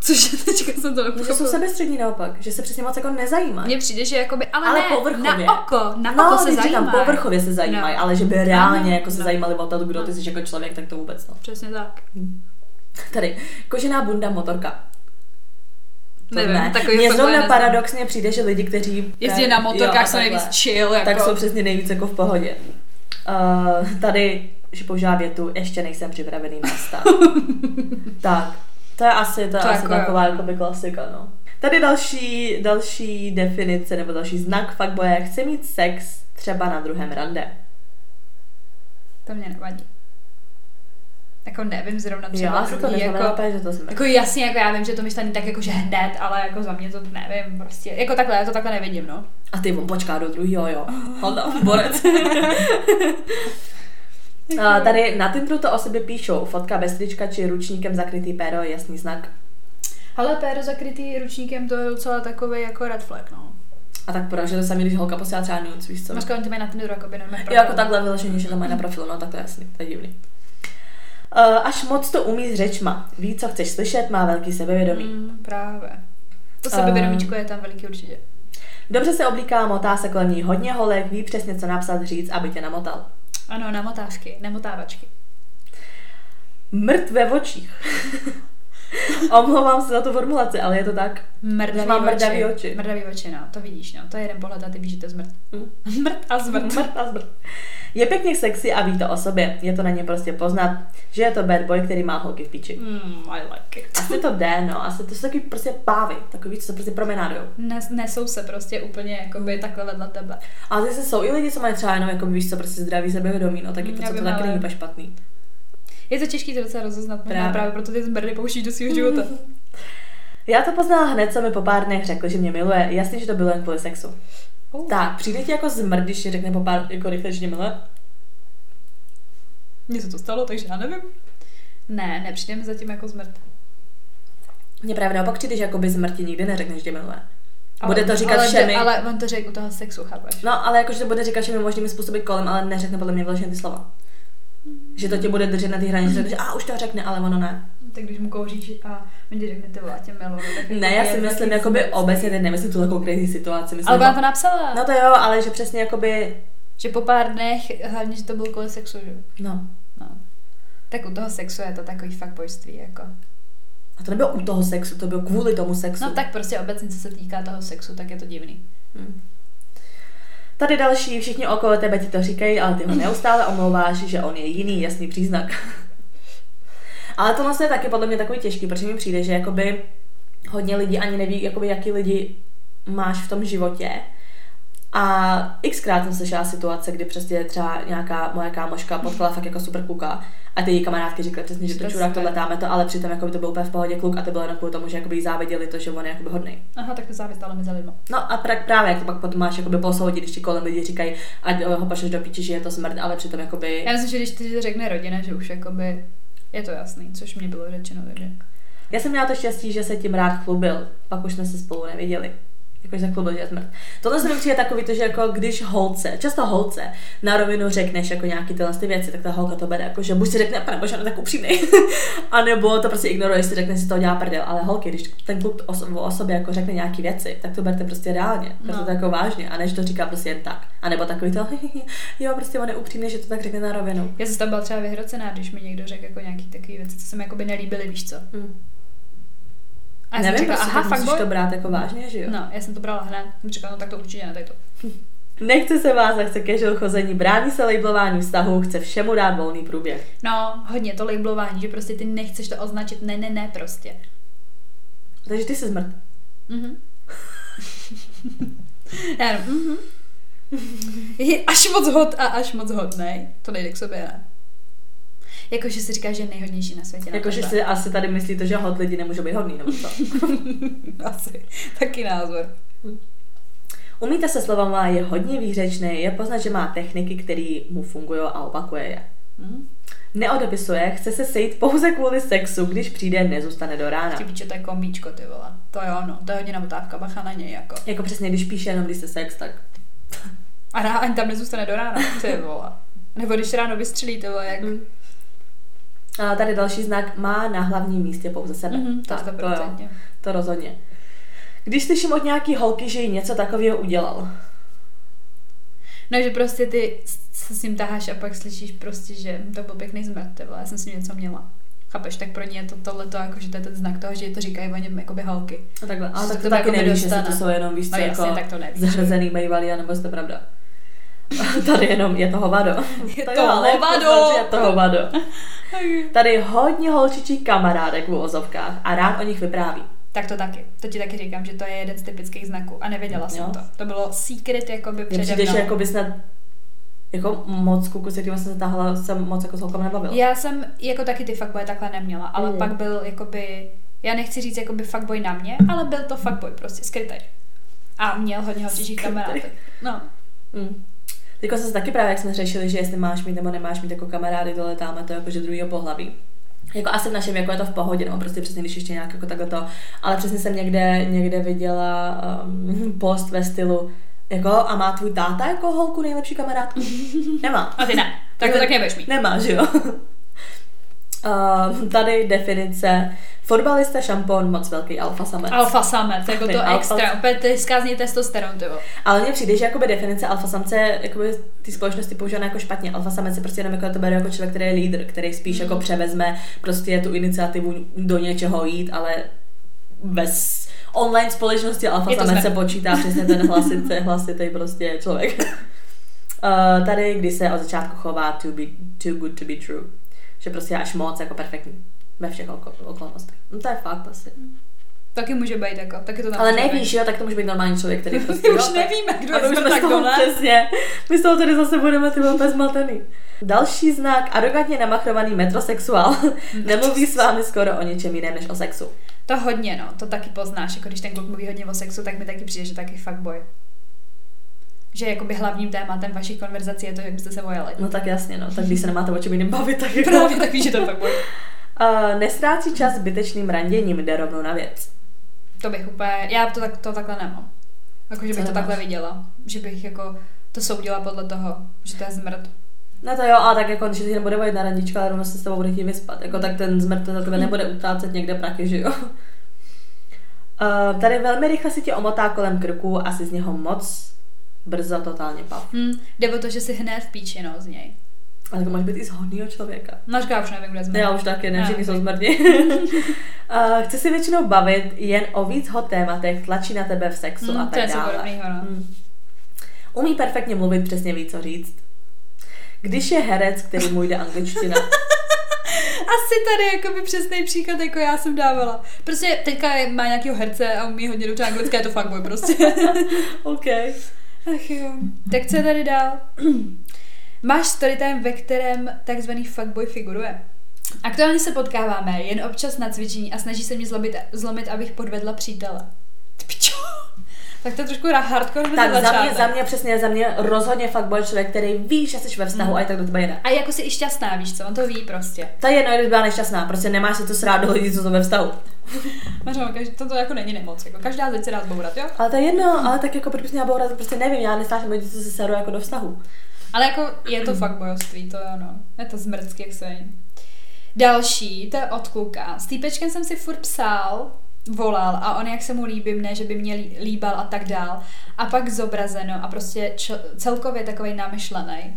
Speaker 1: Cože teďka jsem to
Speaker 2: Že jsou
Speaker 1: nepochopila.
Speaker 2: sebestřední naopak, že se přesně moc jako nezajímají.
Speaker 1: Mně přijde, že jakoby, ale,
Speaker 2: Ale
Speaker 1: ne,
Speaker 2: povrchově.
Speaker 1: na oko, na
Speaker 2: no,
Speaker 1: oko se
Speaker 2: teď říkám,
Speaker 1: zajímají.
Speaker 2: povrchově se zajímají,
Speaker 1: No.
Speaker 2: ale že by reálně
Speaker 1: Ano,
Speaker 2: jako se
Speaker 1: no.
Speaker 2: zajímali o to, kdo ty jsi jako člověk, tak to vůbec no.
Speaker 1: Přesně tak.
Speaker 2: Tady, kožená bunda, motorka.
Speaker 1: Nevím,
Speaker 2: ne.
Speaker 1: takový
Speaker 2: Mně zrovna paradoxně přijde, že lidi, kteří
Speaker 1: Jezdí na motorkách, jsou nejvíc chill, jako.
Speaker 2: Tak jsou přesně nejvíc jako v pohodě. Uh, tady, že používá větu, ještě nejsem připravený na stav. tak, to je asi, to je
Speaker 1: To
Speaker 2: asi
Speaker 1: jako
Speaker 2: taková jakoby klasika, no. Tady další, další definice nebo další znak fuckboye. Chce mít sex třeba na druhém rande.
Speaker 1: To mě nevadí. Jako nevím zrovna třeba
Speaker 2: asi to
Speaker 1: druhý,
Speaker 2: neznamená
Speaker 1: jako,
Speaker 2: že to jsme.
Speaker 1: jako jasně, jako já vím, že to myšlení tak jako že hned, ale jako za mě to nevím, prostě, jako takhle, já to takhle nevidím, no.
Speaker 2: A ty on počká do druhého, jo. Honda, borec. A tady na Tinderu to o sobě píšou. Fotka bez trička či ručníkem zakrytý péro je jasný znak.
Speaker 1: Ale péro zakrytý ručníkem, to je docela takový jako red flag, no.
Speaker 2: A tak že to sami, když holka posílá třeba nudes, víš co?
Speaker 1: Mařka, oni to mají na Tinderu, jako by
Speaker 2: Jo, jako takhle vyloženě, že to mají na profilu, no tak to je jasný, to je divný. Uh, až moc to umí s řečma. Ví, co chceš slyšet, má velký sebevědomí.
Speaker 1: Mm, právě. To
Speaker 2: Eh.
Speaker 1: sebevědomíčko je tam veliký určitě.
Speaker 2: Dobře se oblíká, motá se kolem ní hodně holek, ví přesně, co napsat, říct, aby tě namotal.
Speaker 1: Ano, namotávky, nemotávačky.
Speaker 2: Mrt ve očích. Omlouvám se za tu formulaci, ale je to tak.
Speaker 1: Mrdavý
Speaker 2: Mám
Speaker 1: oči.
Speaker 2: mrdavý oči.
Speaker 1: Mrdavý oči, no, to vidíš, no. To je jeden pohled a ty víš, že to je zmrt.
Speaker 2: Mm.
Speaker 1: Mrt a zmrt.
Speaker 2: Zmrt a zmrt. Je pěkně sexy a ví to o sobě. Je to na ně prostě poznat, že je to bad boy, který má holky v píči.
Speaker 1: Mm, I like it.
Speaker 2: Asi to jde, no. Asi to jsou takový prostě pávy. Takový, co se prostě promenádujou.
Speaker 1: Nes, nesou se prostě úplně jakoby takhle vedle tebe.
Speaker 2: Ale zase jsou i lidi, co mají třeba jenom jako víš co, prostě zdraví sebevědomí, no taky to,
Speaker 1: Já
Speaker 2: co to taky není špatný.
Speaker 1: Je to těžký to docela rozeznat,
Speaker 2: Právě.
Speaker 1: právě, proto ty zmrdy pouštíš do svého života.
Speaker 2: Já to poznala hned, co mi po pár dnech řekl, že mě miluje. Jasně, že to bylo jen kvůli sexu.
Speaker 1: Oh.
Speaker 2: Tak, přijde ti jako zmrt, když ti řekne po pár jako rychle, že tě miluje?
Speaker 1: Mně se to stalo, takže já nevím. Ne, nepřijde mi zatím jako zmrt.
Speaker 2: Mně právě naopak přijde, že jako by zmrt ti nikdy neřekne, že miluje. Bude to říkat
Speaker 1: ale,
Speaker 2: všemi.
Speaker 1: Ale on to řekl u toho sexu, chápeš?
Speaker 2: No, ale jakože to bude říkat všemi možnými způsoby kolem, ale neřekne podle mě vlastně ty slova. Že to tě bude držet na té hranici, že a už to řekne, ale ono ne.
Speaker 1: Tak když mu kouříš a on ti řekne, ty vole, tě miluju. tak
Speaker 2: Ne,
Speaker 1: jako
Speaker 2: já si myslím, jakoby
Speaker 1: zmrt.
Speaker 2: obecně, teď nemyslím tuhle konkrétní situaci. Myslím,
Speaker 1: Ale ona
Speaker 2: jako-
Speaker 1: to napsala.
Speaker 2: No to jo, ale že přesně jakoby,
Speaker 1: Že po pár dnech, hlavně, že to bylo kvůli sexu, že? jo?
Speaker 2: no.
Speaker 1: No. Tak u toho sexu je to takový fuckboyství, jako.
Speaker 2: A to nebylo u toho sexu, to bylo kvůli tomu sexu.
Speaker 1: No tak prostě obecně, co se týká toho sexu, tak je to divný.
Speaker 2: Hm. Tady další, všichni okolo tebe ti to říkají, ale ty ho neustále omlouváš, že on je jiný, jasný příznak. ale tohle je taky podle mě takový těžký, protože mi přijde, že jakoby hodně lidí ani neví, jakoby jaký lidi máš v tom životě. A xkrát jsem slyšela situace, kdy přesně třeba nějaká moje kámoška potkala fakt jako super kluka a ty její kamarádky říkaly přesně, že to
Speaker 1: To
Speaker 2: čurák,
Speaker 1: super.
Speaker 2: tohle dáme to, ale přitom jako by to byl úplně v pohodě kluk a to bylo jenom kvůli tomu, že jakoby záviděli to, že on je jakoby hodný.
Speaker 1: Aha, tak to závisí ale mezi lidmi.
Speaker 2: No a pra- právě jak to pak potom máš jakoby posoudit, když ti kolem lidi říkají, ať ho pošleš do píči, že je to smrt, ale přitom jakoby...
Speaker 1: Já myslím, že když ty řekne rodina, že už jakoby je to jasný, což mě bylo řečeno, takže.
Speaker 2: Já jsem měla to štěstí, že se tím rád chlubil, pak už jsme se spolu neviděli. Jakože chlubil, že je smrt. Tohle se mi přijde takový to, že jako když holce, často holce, na rovinu řekneš jako nějaký tyhle ty věci, tak ta holka to bere jako, že buď si řekne, pane bože, tak upřímný, a nebo to prostě ignoruje, si řekne si to dělá prdel, ale holky, když ten kluk o, o sobě jako řekne nějaký věci, tak to berte prostě reálně,
Speaker 1: No.
Speaker 2: to jako vážně, a než to říká prostě jen tak. A nebo takový to, jo, prostě on je upřímný, že to tak řekne na rovinu.
Speaker 1: Já jsem tam byla třeba vyhrocená, když mi někdo řekl jako nějaký takové věci, co se mi jako by nelíbily, víš co.
Speaker 2: Hm.
Speaker 1: A já jsem
Speaker 2: Nevím,
Speaker 1: řekla,
Speaker 2: prostě
Speaker 1: aha,
Speaker 2: tak
Speaker 1: fakt
Speaker 2: musíš
Speaker 1: boj.
Speaker 2: to brát jako vážně, že jo?
Speaker 1: No, já jsem to brala hned. Jsem říkala, no tak to určitě ne, tady to.
Speaker 2: Nechce se vás a chce casual chození, brání se labelování vztahu, chce všemu dát volný průběh.
Speaker 1: No, hodně to labelování, že prostě ty nechceš to označit, ne, ne, ne, prostě.
Speaker 2: Takže ty jsi zmrt.
Speaker 1: Mhm. Já jenom, mhm. Je až moc hot a až moc hot, ne? To nejde k sobě, ne? Jakože si říká, že je nejhodnější na světě.
Speaker 2: Jakože si asi tady myslí to, že hot lidi nemůžou být hodný, nebo co?
Speaker 1: Asi. Taky názor.
Speaker 2: Umíte se slovama, je hodně výřečný, je poznat, že má techniky, které mu fungují a opakuje je.
Speaker 1: Hm?
Speaker 2: Neodepisuje, chce se sejít pouze kvůli sexu, když přijde, nezůstane do rána.
Speaker 1: Ty píče, to je kombíčko, ty vole. To jo, no. To je hodně namotávka, bacha na něj, jako.
Speaker 2: Jako přesně, když píše jenom, když se sex, tak
Speaker 1: A rá, ani tam nezůstane do rána, ty vole. Nebo když ráno vystřelí, ty vole, jak...
Speaker 2: Mm. A tady další znak má na hlavním místě pouze sebe.
Speaker 1: Mhm, to,
Speaker 2: tak,
Speaker 1: to,
Speaker 2: to, jo, to rozhodně. Když slyším od nějaký holky, že jí něco takového udělal,
Speaker 1: No, že prostě ty se s ním taháš a pak slyšíš prostě, že to byl pěkný zmrt, ty vole, já jsem s ním něco měla. Chápeš, tak pro ně je to tohleto, jako, že to je ten znak toho, že to říkají o něm jakoby holky.
Speaker 2: a takhle. Ale
Speaker 1: Že
Speaker 2: tak
Speaker 1: to
Speaker 2: to
Speaker 1: tak
Speaker 2: taky
Speaker 1: jako
Speaker 2: nevíš, jestli
Speaker 1: nedostane.
Speaker 2: to jsou jenom, víš
Speaker 1: No jasně,
Speaker 2: jako
Speaker 1: tak to nevíš.
Speaker 2: zhrzený bývalý, anebo jestli to pravda. Tady jenom je to hovado.
Speaker 1: Je
Speaker 2: To
Speaker 1: to hovado.
Speaker 2: Je to hovado. Tady hodně holčičí kamarádek v uvozovkách a rád o nich vypráví.
Speaker 1: Tak to taky. To ti taky říkám, že to je jeden z typických znaků. A nevěděla jsem
Speaker 2: Jo.
Speaker 1: to. To bylo secret jakoby přede
Speaker 2: přijde, že
Speaker 1: mnou.
Speaker 2: jako by snad jako moc kuku, se kterým jsem se tahala, jsem moc jako s holkama nebavila.
Speaker 1: Já jsem jako taky ty fuckboy takhle neměla, ale
Speaker 2: Mm.
Speaker 1: pak byl jakoby, já nechci říct jakoby fuckboy na mě, ale byl to fuckboy prostě, skrytej. A měl hodně
Speaker 2: Skrytej.
Speaker 1: kamarádek. No,
Speaker 2: Mm. Jsem se taky právě, jak jsme řešili, že jestli máš mít nebo nemáš mít jako kamarády, tohle táme to jakože druhýho pohlaví. Jako asi v našem věku je to v pohodě, no prostě přesně, když ještě nějak jako takhle to, ale přesně jsem někde, někde viděla um, post ve stylu, jako a má tvůj táta jako holku nejlepší kamarádku? Nemá.
Speaker 1: a ty ne. Tak to tak nebudeš mít.
Speaker 2: Nemá, že jo? Uh, tady definice. Fotbalista, šampon, moc velký alfa samec.
Speaker 1: Alfa samec, jako to
Speaker 2: alfa-
Speaker 1: extra, opět ty skázní testosteron, ty vole.
Speaker 2: Ale mně přijde, že jakoby definice alfa samce jakoby ty společnosti používaná jako špatně. Alfa samec je prostě jenom jako to beru jako člověk, který je lídr, který spíš jako převezme prostě tu iniciativu do něčeho jít, ale bez online společnosti alfa samec se počítá přesně ten hlasitý, hlasitý prostě člověk. Uh, tady, kdy se od začátku chová to be too good to be true. Že prostě až moc jako perfektní ve všech oko- okolnostech. No to je fakt asi.
Speaker 1: Taky může být jako, taky to tam
Speaker 2: Ale nevíš, jo, tak to může být normální člověk, který prostě...
Speaker 1: My už
Speaker 2: tak-
Speaker 1: nevíme, kdo je
Speaker 2: jsme
Speaker 1: kdo ne.
Speaker 2: přesně. My z toho tady zase budeme ty úplně zmatený. Další znak, arrogantně namachrovaný metrosexuál. Nemluví s vámi skoro o něčem jiném než o sexu.
Speaker 1: To hodně, no, to taky poznáš, jako když ten kluk mluví hodně o sexu, tak mi taky přijde, že taky fuckboy. Že jakoby hlavním tématem vašich konverzací je to, jak byste se vojali.
Speaker 2: No tak jasně, no. Tak když se nemáte o čem jiným bavit, tak jako...
Speaker 1: Právě tak víš, že to je fuckboy.
Speaker 2: Uh, nestrácí čas zbytečným randěním, jde rovnou na věc.
Speaker 1: To bych úplně, já to, tak, to takhle nemám. Jako, že bych to
Speaker 2: nemáš?
Speaker 1: takhle viděla. Že bych jako to soudila podle toho, že to je zmrt.
Speaker 2: No to jo, ale tak jako, když ti nebude vojit na randička, ale rovno se s tebou bude chtít vyspat. Jako tak ten zmrt za tebe nebude utrácet někde praky, že jo? Uh, tady velmi rychle si tě omotá kolem krku a si z něho moc brzo totálně pav.
Speaker 1: Hm, jde o to, že si hned v píči, no, z něj.
Speaker 2: Ale to máš být i z hodného člověka.
Speaker 1: No, říká, už nevím, kde zmrt.
Speaker 2: Já už taky, ne,
Speaker 1: Já
Speaker 2: všichni jsou zmrdí. chce si většinou bavit jen o víc hot tématech, tlačí na tebe v sexu
Speaker 1: Hm,
Speaker 2: a
Speaker 1: to
Speaker 2: tak dále.
Speaker 1: podobného, no.
Speaker 2: Hm. Umí perfektně mluvit, přesně ví, co říct. Když je herec, který mu jde angličtina,
Speaker 1: Asi tady jakoby přesný příklad, jako já jsem dávala. Prostě teďka má nějakého herce a umí hodně dobře anglicky, je to fuckboy prostě.
Speaker 2: OK.
Speaker 1: Ach jo. Tak co je tady dál? Máš storytime, ve kterém takzvaný fuckboy figuruje. Aktuálně se potkáváme jen občas na cvičení a snaží se mě zlomit, zlomit abych podvedla přítele. Ty. Tak to je trošku hardcore
Speaker 2: Tak za mě, za mě přesně, za mě rozhodně fakt byl člověk, který ví, že jsi ve vztahu
Speaker 1: Mm.
Speaker 2: a i tak do tebe jede.
Speaker 1: A jako si i šťastná, víš co, on to ví prostě.
Speaker 2: To je jedno, když byla nešťastná, prostě nemáš se to srát do lidí, co jsou ve vztahu.
Speaker 1: Mařo, to, to jako není nemoc, jako každá zeď se dá zbourat, jo?
Speaker 2: Ale to je jedno, ale tak jako proč měla bourat, prostě nevím, já nesnáším lidi, co se serou jako do vztahu.
Speaker 1: Ale jako je to fakt bojoství, to je ono. Je to zmrcky, jak se. Další, to je od kluka. S týpečkem jsem si furt psal, volal a on jak se mu líbím, ne, že by mě lí- líbal a tak dál. A pak zobrazeno a prostě čl- celkově takový namyšlený.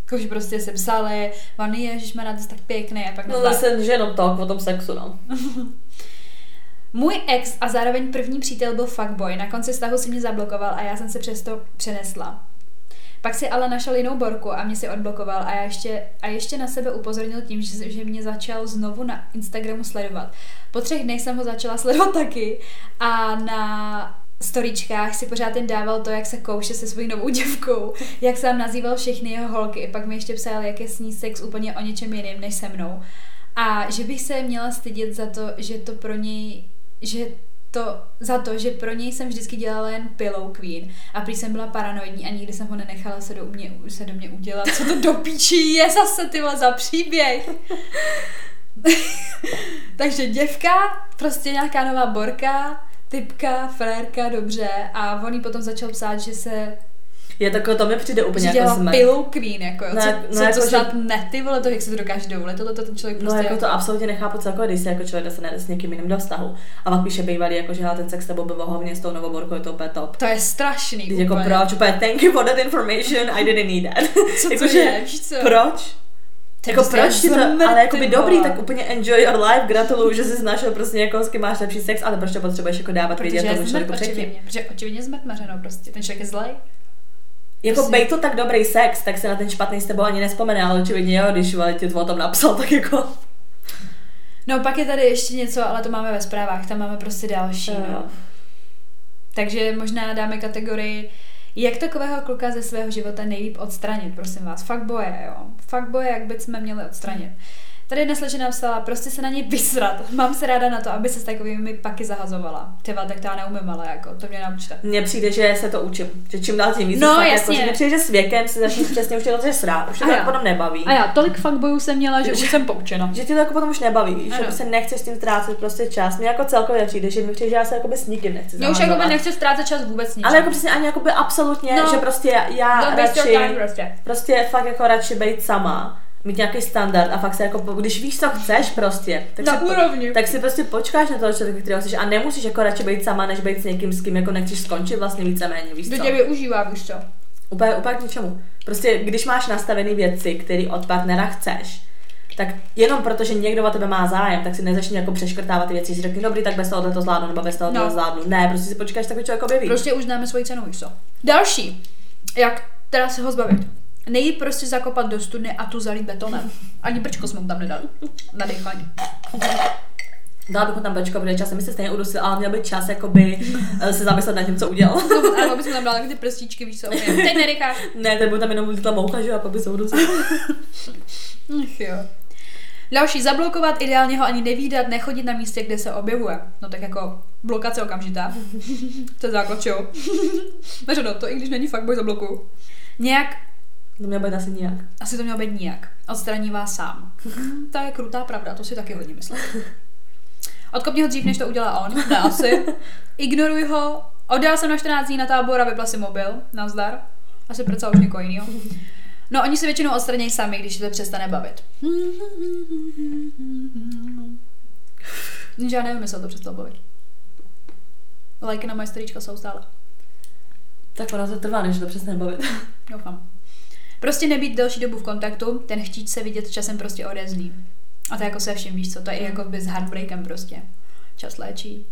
Speaker 1: Jakože prostě se psali, on ježišmarja, ty jsi tak pěkný a pak
Speaker 2: No zase, že jenom to, o tom sexu, no.
Speaker 1: Můj ex a zároveň první přítel byl fuckboy. Na konci vztahu si mě zablokoval a já jsem se přesto přenesla. Pak si ale našel jinou borku a mě si odblokoval a, já ještě, a ještě na sebe upozornil tím, že, že mě začal znovu na Instagramu sledovat. Po třech dnech jsem ho začala sledovat taky a na storičkách si pořád jen dával to, jak se kouše se svojí novou děvkou, jak sám nazýval všechny jeho holky. Pak mi ještě psal, jak je s ní sex úplně o něčem jiným než se mnou. A že bych se měla stydět za to, že to pro něj, že to za to, že pro něj jsem vždycky dělala jen pillow queen a prý jsem byla paranoidní a nikdy jsem ho nenechala se do mě, se do mě udělat. Co to do píči je zase ty vole za příběh? Takže děvka, prostě nějaká nová borka, typka, frérka, dobře a on potom začal psát, že se
Speaker 2: Je takové, to mi přijde úplně
Speaker 1: že
Speaker 2: jako zmek.
Speaker 1: pillow queen, jako jo.
Speaker 2: No
Speaker 1: co,
Speaker 2: no
Speaker 1: co
Speaker 2: jako,
Speaker 1: to
Speaker 2: že-
Speaker 1: snad ne, ty vole, to jak se to dokáže dovolit, tohle to ten člověk
Speaker 2: No
Speaker 1: prostě
Speaker 2: jako to absolutně nechápu celkově, když se jako člověk dostane s někým jiným do vztahu. A pak píše bývalý, jako že ten sex s tebou byl hovně s tou novou borkou, je to úplně top.
Speaker 1: to je strašný
Speaker 2: Když jako proč, úplně thank you for that information, I didn't need that.
Speaker 1: Co to
Speaker 2: Jakože,
Speaker 1: je, víš co?
Speaker 2: Proč?
Speaker 1: Je
Speaker 2: Jako
Speaker 1: prostě
Speaker 2: proč ti to, ale jako by dobrý, tak úplně enjoy your life, gratuluju, že jsi našel prostě někoho, s kým máš lepší sex, ale proč to potřebuješ jako dávat
Speaker 1: Protože
Speaker 2: vědět tomu člověku předtím.
Speaker 1: očividně, protože očividně zmrt mařeno prostě, ten člověk je zlej.
Speaker 2: Jako
Speaker 1: Prostě-
Speaker 2: bej to tak dobrý sex, tak se na ten špatný s tebou ani nespomene, ale očividně jo, když ti to o tom napsal, tak jako...
Speaker 1: No pak je tady ještě něco, ale to máme ve zprávách, tam máme prostě další,
Speaker 2: Jo.
Speaker 1: no. Takže možná dáme kategorii, jak takového kluka ze svého života nejlíp odstranit, prosím vás. Fuckboye, jo. Fuckboye, jak bychom měli odstranit. Tady jedna slečna napsala, prostě se na něj vysrat. Mám se ráda na to, aby se s takovými paky zahazovala. Tyva, tak to já neumím, ale jako, to mě naučte.
Speaker 2: Mně přijde, že se to učím, že čím dál tím víc.
Speaker 1: No,
Speaker 2: fakt
Speaker 1: jasně.
Speaker 2: Jako, že přijde, že s věkem si začneš přesně už to srát, už to jako potom nebaví.
Speaker 1: A já tolik fuckboyů jsem měla, že už jsem poučena.
Speaker 2: Že ti to jako potom už nebaví, že
Speaker 1: Ano.
Speaker 2: prostě nechceš s tím ztrácet prostě čas. Mně jako celkově přijde, že mi přijde, že já se jako s nikým nechci
Speaker 1: Já už jako nechci ztrácet čas vůbec ničem.
Speaker 2: Ale jako přesně ani jako by absolutně,
Speaker 1: No.
Speaker 2: že prostě já radši,
Speaker 1: prostě.
Speaker 2: prostě fakt jako radši být sama, mít nějaký standard a fakt se jako, když víš, co chceš prostě, tak,
Speaker 1: Na
Speaker 2: si,
Speaker 1: úrovni.
Speaker 2: tak si prostě počkáš na toho člověka, kterého chceš a nemusíš jako radši být sama, než být s někým, s kým jako nechceš skončit vlastně víceméně, víš
Speaker 1: Kdo
Speaker 2: co?
Speaker 1: tě využívá, víš co?
Speaker 2: Úplně, úplně k ničemu. Prostě když máš nastavené věci, které od partnera chceš, tak jenom protože někdo o tebe má zájem, tak si nezačni jako přeškrtávat ty věci, si řekni, dobrý, tak bez toho to zvládnu, nebo bez toho
Speaker 1: No.
Speaker 2: to zvládnu. Ne, prostě si počkáš, takový člověk objeví.
Speaker 1: Prostě už známe svoji cenu, víš co? Další. Jak teda se ho zbavit? Nejít prostě zakopat do studny a tu zalít betonem. Ani brčko jsme mu tam nedali. Na dechání.
Speaker 2: Dala bych mu tam bečko, protože časem se stejně udusil, ale měl by čas jakoby eh, se zamyslet nad tím, co udělal.
Speaker 1: Nebo bychom tam dali taky ty prstíčky, víš co? Teď nedecháš.
Speaker 2: ne, ten byl tam jenom ta moucha, že jo, a pak by se udusil.
Speaker 1: Ach jo. Další, zablokovat, ideálně ho ani nevídat, nechodit na místě, kde se objevuje. No tak jako blokace okamžitá. to je základ? Takže no, to i když není fuckboy, zablokuju. Nějak,
Speaker 2: To měl být asi nijak.
Speaker 1: asi to mělo být nijak. Odstraní vás sám. To je krutá pravda, to si taky hodně myslím. Odkopni ho dřív, než to udělá on. Ne, asi. Ignoruj ho. Oddal jsem na 14 dní na tábor a vypla si mobil. Nazdar. Asi prcal už někoho jiného. No, oni se většinou odstranějí sami, když to přestane bavit. Já nevím, jestli to přestal bavit. Lajky na moje storíčka jsou stále.
Speaker 2: Tak ono to trvá, než to přesně bavit.
Speaker 1: Doufám. Prostě nebýt delší dobu v kontaktu, ten chtít se vidět časem prostě odezní. A to jako se vším, víš co, to je i jako by s heartbreakem prostě. Čas léčí.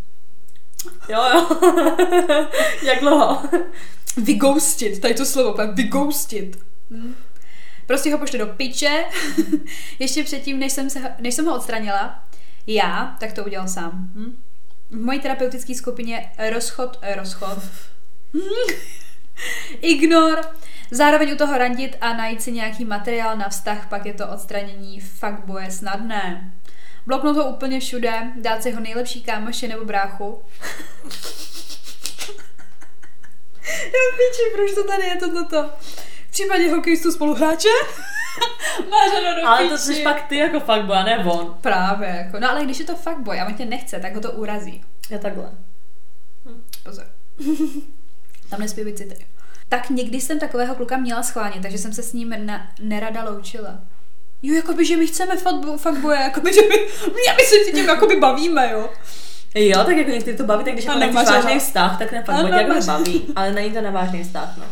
Speaker 2: jo, jo. Jak dlouho?
Speaker 1: Vyghostit, tady to slovo, pak vyghostit. Hm. Prostě ho pošli do piče. Ještě předtím, než jsem, se, než jsem ho odstranila, já, tak to udělal sám. Hm? V mojí terapeutické skupině rozchod, rozchod. Ignor. Zároveň u toho randit a najít si nějaký materiál na vztah, pak je to odstranění fuckboje snadné. Bloknout ho úplně všude, dát si ho nejlepší kámoši nebo bráchu. Já píči, proč to tady je to toto? V případě hokejistů spoluhráče? Máš do
Speaker 2: Ale to jsi pak ty jako fuckboy, a ne on.
Speaker 1: Právě, jako. No ale když je to fuckboy a on tě nechce, tak ho to urazí.
Speaker 2: Je takhle.
Speaker 1: Pozor. Tam nesmí být city. Tak někdy jsem takového kluka měla schválně, takže jsem se s ním na, nerada loučila. Jo, jakoby, že my chceme fuckboye, jakoby, že my, my, my se tím jakoby bavíme, jo.
Speaker 2: Jo, tak jako někdy to baví, tak když jako nechceš vážný vztah, tak fuckboy
Speaker 1: A
Speaker 2: tě jako baví, ale není to nevážný vztah, no.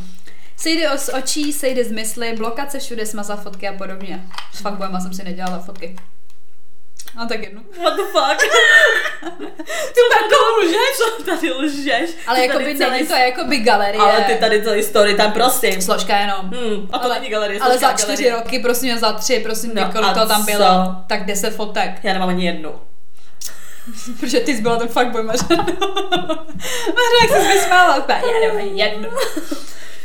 Speaker 1: Sejde z očí, sejde z mysli, blokace všude, smazat fotky a podobně. S fuckboyema jsem si nedělala fotky. No tak jednu.
Speaker 2: What the fuck?
Speaker 1: Ty takovou lžeš?
Speaker 2: Co tady lžeš?
Speaker 1: Ale
Speaker 2: tady celý-
Speaker 1: není to jakoby galerie.
Speaker 2: Ale ty tady celý story tam prosím.
Speaker 1: Složka jenom.
Speaker 2: Hmm, a to
Speaker 1: ale,
Speaker 2: není galerie,
Speaker 1: ale za čtyři
Speaker 2: galerie.
Speaker 1: roky, prosím, za tři, prosím,
Speaker 2: No
Speaker 1: kolik to tam
Speaker 2: co?
Speaker 1: bylo. Tak deset fotek.
Speaker 2: Já nemám ani jednu.
Speaker 1: Protože ty jsi byla ten fuckboy, Mařeno. Mařeno, jak jsi vysmála. Já nemám ani jednu.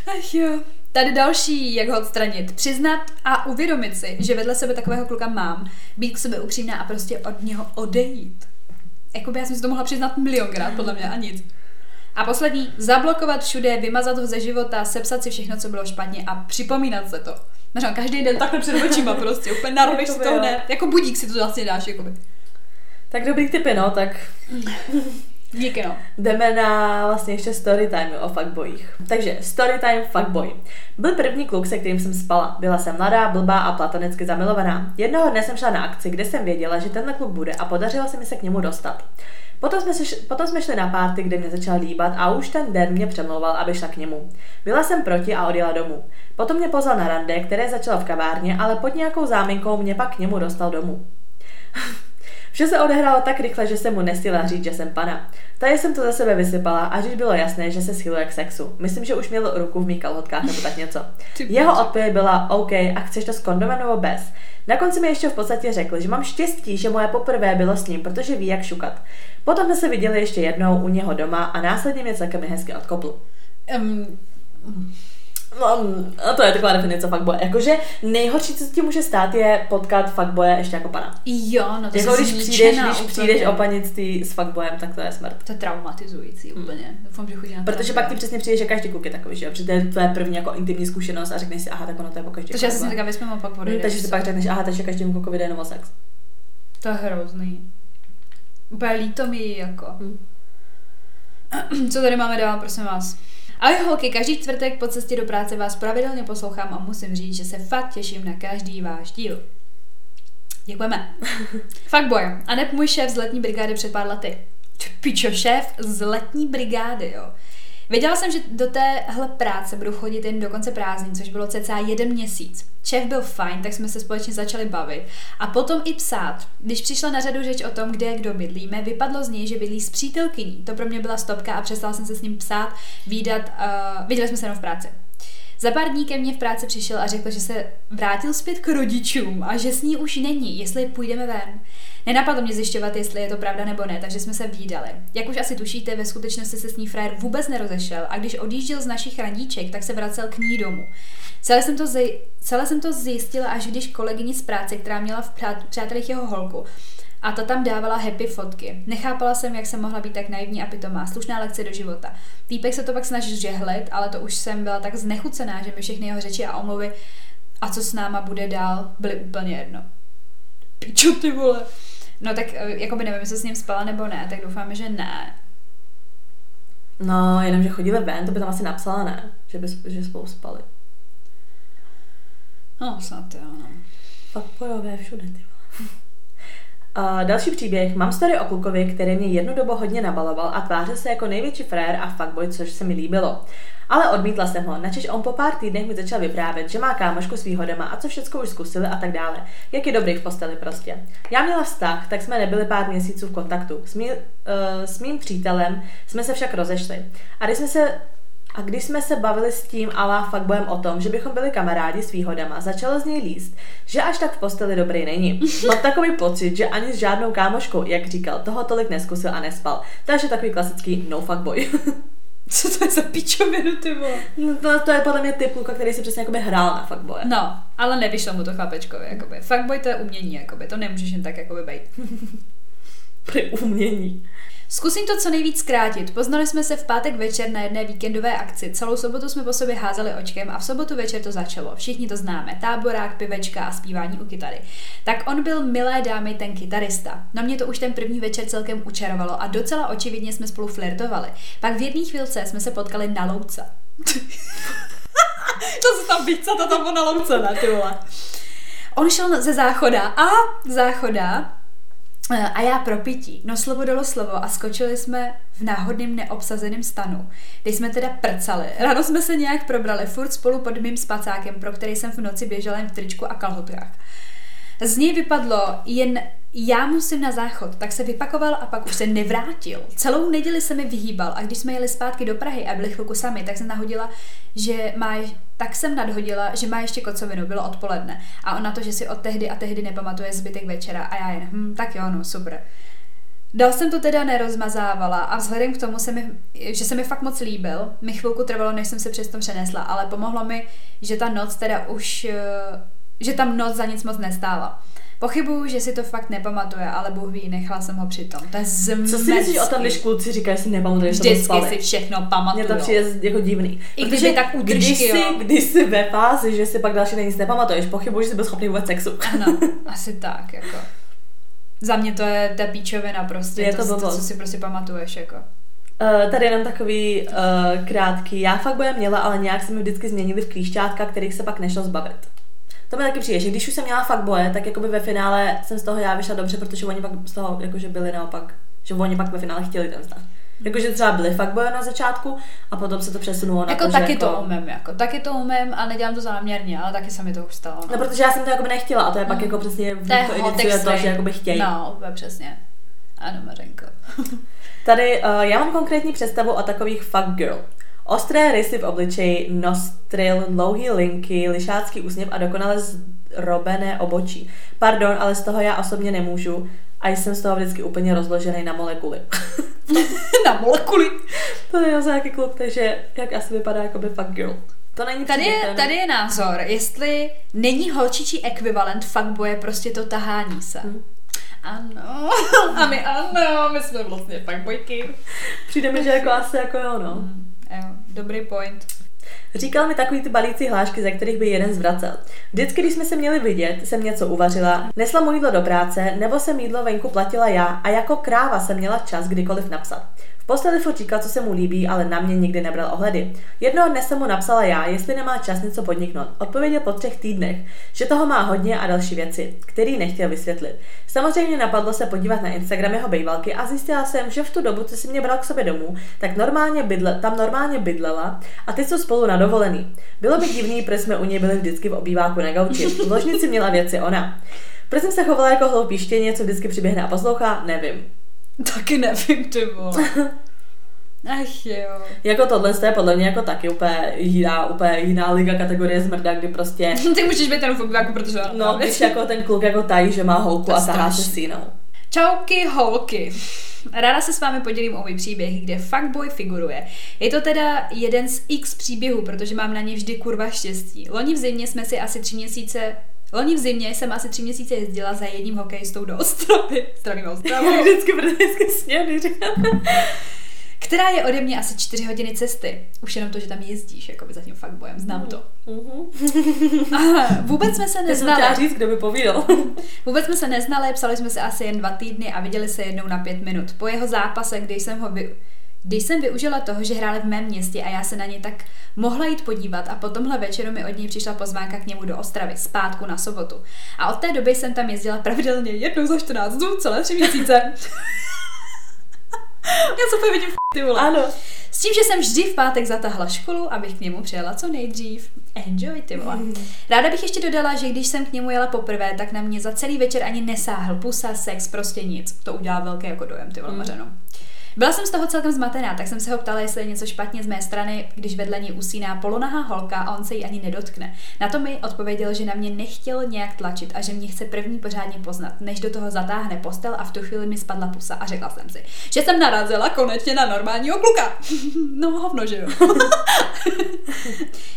Speaker 1: Ach jo. Tady další, jak ho odstranit. Přiznat a uvědomit si, že vedle sebe takového kluka mám. Být k sobě upřímná a prostě od něho odejít. Jakoby já jsem si to mohla přiznat milionkrát, podle mě, a nic. A poslední, zablokovat všude, vymazat ho ze života, sepsat si všechno, co bylo špatně a připomínat se to. Mařeno, každý den takhle před očima prostě, úplně narveš si to hned. Jako budík si to vlastně dáš, jakoby.
Speaker 2: Tak dobrý typy, no, tak
Speaker 1: Díky no.
Speaker 2: jdeme na vlastně ještě story time o fuckboyích. Takže story time fuckboy. Byl první kluk, se kterým jsem spala. Byla jsem mladá, blbá a platonicky zamilovaná. Jednoho dne jsem šla na akci, kde jsem věděla, že tenhle kluk bude a podařilo se mi se k němu dostat. Potom jsme, se, potom jsme šli na párty, kde mě začal líbat a už ten den mě přemlouval, aby šla k němu. Byla jsem proti a odjela domů. Potom mě pozval na rande, které začalo v kavárně, ale pod nějakou záminkou mě pak k němu dostal domů. Vše se odehrálo tak rychle, že jsem mu nestihla říct, že jsem pana. Tady jsem to za sebe vysypala, až už bylo jasné, že se schyluje k sexu. Myslím, že už měl ruku v mých kalhotkách nebo tak něco. Jeho odpověď byla OK, a chceš to s kondomem nebo bez? Na konci mi ještě v podstatě řekl, že mám štěstí, že moje poprvé bylo s ním, protože ví, jak šukat. Potom jsme se viděli ještě jednou u něho doma a následně mě celkem hezky odkopl.
Speaker 1: Um,
Speaker 2: Um, a to je taková definice fuckboye. Jakože nejhorší, co ti může stát, je potkat fuckboye ještě jako pana.
Speaker 1: jo, no to
Speaker 2: Jako
Speaker 1: jsi
Speaker 2: když přijdeš, když
Speaker 1: úplně.
Speaker 2: přijdeš o panictví s fuckboyem, tak to je smrt.
Speaker 1: To je traumatizující úplně. Doufám, že chodí na
Speaker 2: Protože pak ty přesně přijdeš, že každý kluk je takový, že jo? Protože to je tvoje první jako intimní zkušenost a řekneš si, aha, tak ono to je po každý.
Speaker 1: Takže já si říkám, my jsme mu pak
Speaker 2: Hmm,
Speaker 1: odejde.
Speaker 2: takže si pak řekneš, aha, takže každému klukovi jde o sex.
Speaker 1: To je hrozný. Úplně líto mi jako.
Speaker 2: Hm.
Speaker 1: Co tady máme dál, prosím vás? Ahoj holky, každý čtvrtek po cestě do práce vás pravidelně poslouchám a musím říct, že se fakt těším na každý váš díl. Děkujeme. Fuckboy. A neb můj šéf z letní brigády před pár lety. Ty Pičo, šéf z letní brigády, jo. Věděla jsem, že do téhle práce budu chodit jen do konce prázdnin, což bylo cca jeden měsíc. Šéf byl fajn, tak jsme se společně začali bavit. A potom i psát. Když přišla na řadu řeč o tom, kde kdo bydlíme, vypadlo z něj, že bydlí s přítelkyní. To pro mě byla stopka a přestala jsem se s ním psát, výdat, uh, viděli jsme se jenom v práci. Za pár dní ke mně v práci přišel a řekl, že se vrátil zpět k rodičům a že s ní už není, jestli půjdeme ven. Nenapadlo mě zjišťovat, jestli je to pravda nebo ne, takže jsme se výdali. Jak už asi tušíte, ve skutečnosti se s ní frajer vůbec nerozešel a když odjížděl z našich randíček, tak se vracel k ní domů. Celé jsem to, zj- celé jsem to zjistila, až když kolegyni z práce, která měla v přát- přátelích jeho holku, a ta tam dávala happy fotky. Nechápala jsem, jak jsem mohla být tak naivní a pitomá. Slušná lekce do života. Týpek se to pak snažil žehlit, ale to už jsem byla tak znechucená, že mi všechny jeho řeči a omluvy a co s náma bude dál, byly úplně jedno. Pičo ty vole. No tak eh, jakoby nevím, jestli s ním spala nebo ne, tak doufáme, že ne.
Speaker 2: No, jenom, že chodili ven, to by tam asi napsala ne, že, by, že spolu spali.
Speaker 1: No snad jo, no.
Speaker 2: Fuckboyové všude, ty A další příběh. Mám story o klukovi, který mě jednu dobu hodně nabaloval a tvářil se jako největší frér a fuckboy, což se mi líbilo. Ale odmítla jsem ho, načež on po pár týdnech mi začal vyprávět, že má kámošku svýho doma a co všechno už zkusili a tak dále. Jak je dobrý v posteli prostě. Já měla vztah, tak jsme nebyli pár měsíců v kontaktu. S, mý, uh, s mým přítelem jsme se však rozešli. A když jsme se a když jsme se bavili s tím Alá fuckboyem o tom, že bychom byli kamarádi s výhodama, začalo z něj líst, že až tak v posteli dobrý není. Mám takový pocit, že ani s žádnou kámoškou, jak říkal, toho tolik neskusil a nespal. Takže takový klasický no fuckboy.
Speaker 1: Co to je za pičovinu, ty vole?
Speaker 2: No, to, to je podle mě typ kluka, který si přesně jakoby hrál na fuckboye.
Speaker 1: No, ale nevyšlo mu to chlapečkovi, jakoby. Fuckboy to je umění, jakoby. To nemůžeš jen tak, jakoby, bejt.
Speaker 2: Při umění.
Speaker 1: Zkusím to co nejvíc zkrátit. Poznali jsme se v pátek večer na jedné víkendové akci. Celou sobotu jsme po sobě házeli očkem a v sobotu večer to začalo. Všichni to známe. Táborák, pivečka a zpívání u kytary. Tak on byl milé dámy ten kytarista. Na mě to už ten první večer celkem učarovalo a docela očividně jsme spolu flirtovali. Pak v jedné chvilce jsme se potkali na louce. to se tam pizza, to tam bylo na louce, ne, ty vole. On šel ze záchoda a záchoda a já pro pití. No slovo dalo slovo a skočili jsme v náhodným neobsazeném stanu, kde jsme teda prcali. Ráno jsme se nějak probrali, furt spolu pod mým spacákem, pro který jsem v noci běžela jen v tričku a kalhotkách. Z něj vypadlo jen já musím na záchod, tak se vypakoval a pak už se nevrátil. Celou neděli se mi vyhýbal a když jsme jeli zpátky do Prahy a byli chvilku sami, tak jsem nahodila, že má, tak jsem nadhodila, že má ještě kocovinu, bylo odpoledne. A on na to, že si od tehdy a tehdy nepamatuje zbytek večera a já jen, hm, tak jo, no, super. Dal jsem to teda nerozmazávala a vzhledem k tomu, se mi, že se mi fakt moc líbil, mi chvilku trvalo, než jsem se přes to přenesla, ale pomohlo mi, že ta noc teda už, eh, že tam noc za nic moc nestála. Pochybuju, že si to fakt nepamatuje, ale Bůh ví, nechala jsem ho přitom. To je.
Speaker 2: Co si myslíš o tom, když kluci říkají, že si nepamatuješ,
Speaker 1: Vždycky si všechno pamatuju.
Speaker 2: Mně to přijde jako divný.
Speaker 1: I kdyby tak útržky,
Speaker 2: když jsi, když jsi ve fázi, že si pak další den nic nepamatuješ, pochybuju, že jsi byl schopný vůbec sexu.
Speaker 1: Ano, asi tak, jako. Za mě to je ta píčovina prostě,
Speaker 2: Je to
Speaker 1: to, to, co si prostě pamatuješ, jako.
Speaker 2: Uh, tady jenom takový uh, krátký. Já fakt boje měla, ale nějak se mi vždycky změnili v klíšťátka, kterých se pak nešlo zbavit. To mi taky přijde, že když už jsem měla fakt boje, tak jakoby ve finále jsem z toho já vyšla dobře, protože oni pak z toho jakože byli naopak, že oni pak ve finále chtěli ten vztah. Jakože třeba byly fakt boje na začátku a potom se to přesunulo na
Speaker 1: Jako
Speaker 2: to,
Speaker 1: taky
Speaker 2: že
Speaker 1: to
Speaker 2: jako,
Speaker 1: umím, jako. Taky to umím a nedělám to záměrně, ale taky se mi to už stalo.
Speaker 2: No, protože já jsem to jakoby nechtěla a to je pak jako přesně
Speaker 1: To
Speaker 2: to iniciuje to, že jakoby chtějí.
Speaker 1: No, přesně. Ano, Mařenko.
Speaker 2: Tady uh, já mám konkrétní představu o takových fuck girl. Ostré rysy v obličeji, nostril, dlouhý linky, lišácký úsměv a dokonale zrobené obočí. Pardon, ale z toho já osobně nemůžu a jsem z toho vždycky úplně rozložený na molekuly.
Speaker 1: Na molekuly.
Speaker 2: to je nějaký kluk, takže jak asi vypadá jako by fuck girl. To není
Speaker 1: Tady je, tady je názor, jestli není holčičí ekvivalent fuckboye prostě to tahání se.
Speaker 2: Hm.
Speaker 1: Ano, a my ano, my jsme vlastně fuckboyky.
Speaker 2: Přijde mi, že jako asi jako jo, no.
Speaker 1: Mm, jo, dobrý point.
Speaker 2: Říkal mi takový ty balící hlášky, ze kterých by jeden zvracel. Vždycky, když jsme se měli vidět, jsem něco uvařila, nesla mu jídlo do práce, nebo jsem jídlo venku platila já a jako kráva jsem měla čas kdykoliv napsat. V posteli furt říkal, co se mu líbí, ale na mě nikdy nebral ohledy. Jednoho dne jsem mu napsala já, jestli nemá čas něco podniknout. Odpověděl po třech týdnech, že toho má hodně a další věci, který nechtěl vysvětlit. Samozřejmě napadlo se podívat na Instagram jeho bejvalky a zjistila jsem, že v tu dobu, co si mě bral k sobě domů, tak normálně bydle, tam normálně bydlela a teď jsou spolu na dovolený. Bylo mi divný, proč jsme u něj byli vždycky v obýváku na gauči. V ložnici měla věci ona. Proč jsem se chovala jako hloupý štěně, co vždycky přiběhne a poslouchá, nevím.
Speaker 1: Taky nevím, ty. Ach jo.
Speaker 2: Jako tohle je podle mě jako taky úplně jiná, úplně jiná liga kategorie zmrda, kdy prostě
Speaker 1: Ty můžeš být ten fuckboyku, protože
Speaker 2: No, když jako ten kluk jako tají, že má holku
Speaker 1: To
Speaker 2: a tahá se
Speaker 1: strašný. Čauky holky. Ráda se s vámi podělím o můj příběh, kde fuckboy figuruje. Je to teda jeden z x příběhů, protože mám na ně vždy kurva štěstí. Loni v zimě jsme si asi tři měsíce Loni v zimě jsem asi tři měsíce jezdila za jedním hokejistou do Ostravy. Zdravím Ostravu.
Speaker 2: Vždycky, vždycky sněny, říkám.
Speaker 1: Která je ode mě asi čtyři hodiny cesty. Už jenom to, že tam jezdíš, jako by za tím fuckboyem, znám to. Aha, vůbec jsme se neznali.
Speaker 2: říct, kdo by povídal.
Speaker 1: Vůbec jsme se neznali, psali jsme se asi jen dva týdny a viděli se jednou na pět minut. Po jeho zápase, kdy jsem ho vy... Když jsem využila toho, že hráli v mém městě a já se na ně tak mohla jít podívat a po tomhle večeru mi od něj přišla pozvánka k němu do Ostravy, zpátku na sobotu. A od té doby jsem tam jezdila pravidelně jednou za 14 dnů, celé tři měsíce. já se úplně vidím v ty vole.
Speaker 2: Ano.
Speaker 1: S tím, že jsem vždy v pátek zatahla školu, abych k němu přijela co nejdřív. Enjoy, ty vole. Ráda bych ještě dodala, že když jsem k němu jela poprvé, tak na mě za celý večer ani nesáhl. Pusa, sex, prostě nic. To udělá velký jako dojem, ty vole, Mařeno. Byla jsem z toho celkem zmatená, tak jsem se ho ptala, jestli je něco špatně z mé strany, když vedle ní usíná polonahá holka a on se jí ani nedotkne. Na to mi odpověděl, že na mě nechtěl nějak tlačit a že mě chce první pořádně poznat, než do toho zatáhne postel a v tu chvíli mi spadla pusa a řekla jsem si, že jsem narazila konečně na normálního kluka. no hovno, že jo.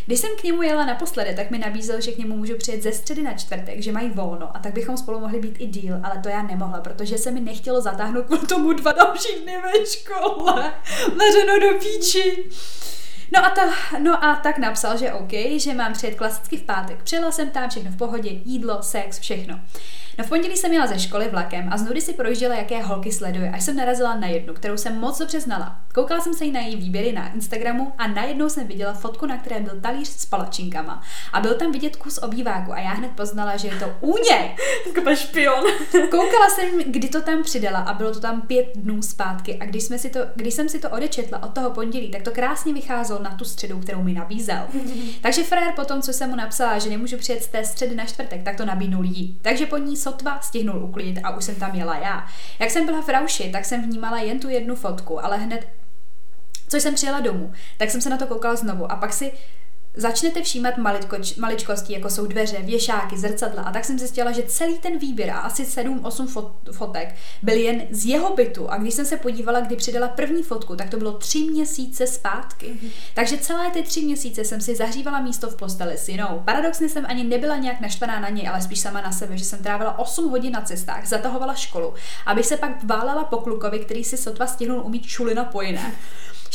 Speaker 1: když jsem k němu jela naposledy, tak mi nabízel, že k němu můžu přijet ze středy na čtvrtek, že mají volno a tak bychom spolu mohli být i díl, ale to já nemohla, protože se mi nechtělo zatáhnout kvůli tomu dva další dny škole. Leženo do píči. No a, ta, no a tak napsal, že OK, že mám přijet klasicky v pátek. Přijela jsem tam, všechno v pohodě, jídlo, sex, všechno. No v pondělí jsem měla ze školy vlakem a z nudy si projížděla, jaké holky sleduje, až jsem narazila na jednu, kterou jsem moc dobře znala. Koukala jsem se jí na její výběry na Instagramu a najednou jsem viděla fotku, na které byl talíř s palačinkama. A byl tam vidět kus obýváku a já hned poznala, že je to něj.
Speaker 2: Jako špion.
Speaker 1: Koukala jsem, kdy to tam přidala a bylo to tam pět dnů zpátky. A když, jsme si to, když jsem si to odečetla od toho pondělí, tak to krásně vycházelo na tu středu, kterou mi nabízel. Takže frér potom, co jsem mu napsala, že nemůžu přijet z té středy na čtvrtek, tak to nabídnul jí. Takže po ní sotva stihnul uklidit a už jsem tam jela já. Jak jsem byla v Rauši, tak jsem vnímala jen tu jednu fotku, ale hned co jsem přijela domů, tak jsem se na to koukala znovu a pak si začnete všímat maličko, maličkosti, jako jsou dveře, věšáky, zrcadla. A tak jsem zjistila, že celý ten výběr, a asi 7-8 fot, fotek, byl jen z jeho bytu. A když jsem se podívala, kdy přidala první fotku, tak to bylo tři měsíce zpátky. Mm-hmm. Takže celé ty tři měsíce jsem si zahřívala místo v posteli s jinou. Paradoxně jsem ani nebyla nějak naštvaná na něj, ale spíš sama na sebe, že jsem trávila 8 hodin na cestách, zatahovala školu, abych se pak válela po klukovi, který si sotva stihnul umít čulina po jiné.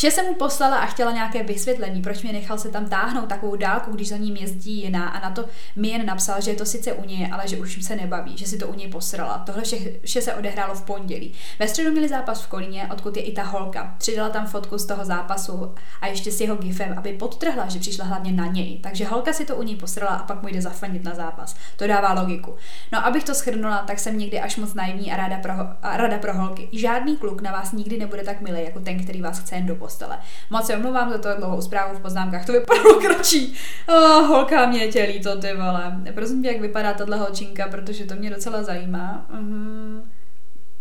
Speaker 1: Že jsem mu poslala a chtěla nějaké vysvětlení, proč mě nechal se tam táhnout takovou dálku, když za ním jezdí jiná a na to mi jen napsal, že je to sice u něj, ale že už se nebaví, že si to u něj posrala. Tohle vše, vše se odehrálo v pondělí. Ve středu měli zápas v Kolíně, odkud je i ta holka. Přidala tam fotku z toho zápasu a ještě s jeho gifem, aby podtrhla, že přišla hlavně na něj. Takže holka si to u něj posrala a pak mu jde zafandit na zápas. To dává logiku. No abych to schrnula, tak jsem někdy až moc naivní a ráda pro, a rada pro holky. Žádný kluk na vás nikdy nebude tak milý jako ten, který vás chce jen do postele. Moc se omlouvám za to dlouhou zprávu v poznámkách, to vypadalo kratší. Oh, holka mě tělí to, ty vole. Prosím tě, jak vypadá tahle holčinka, protože to mě docela zajímá. Uh-huh.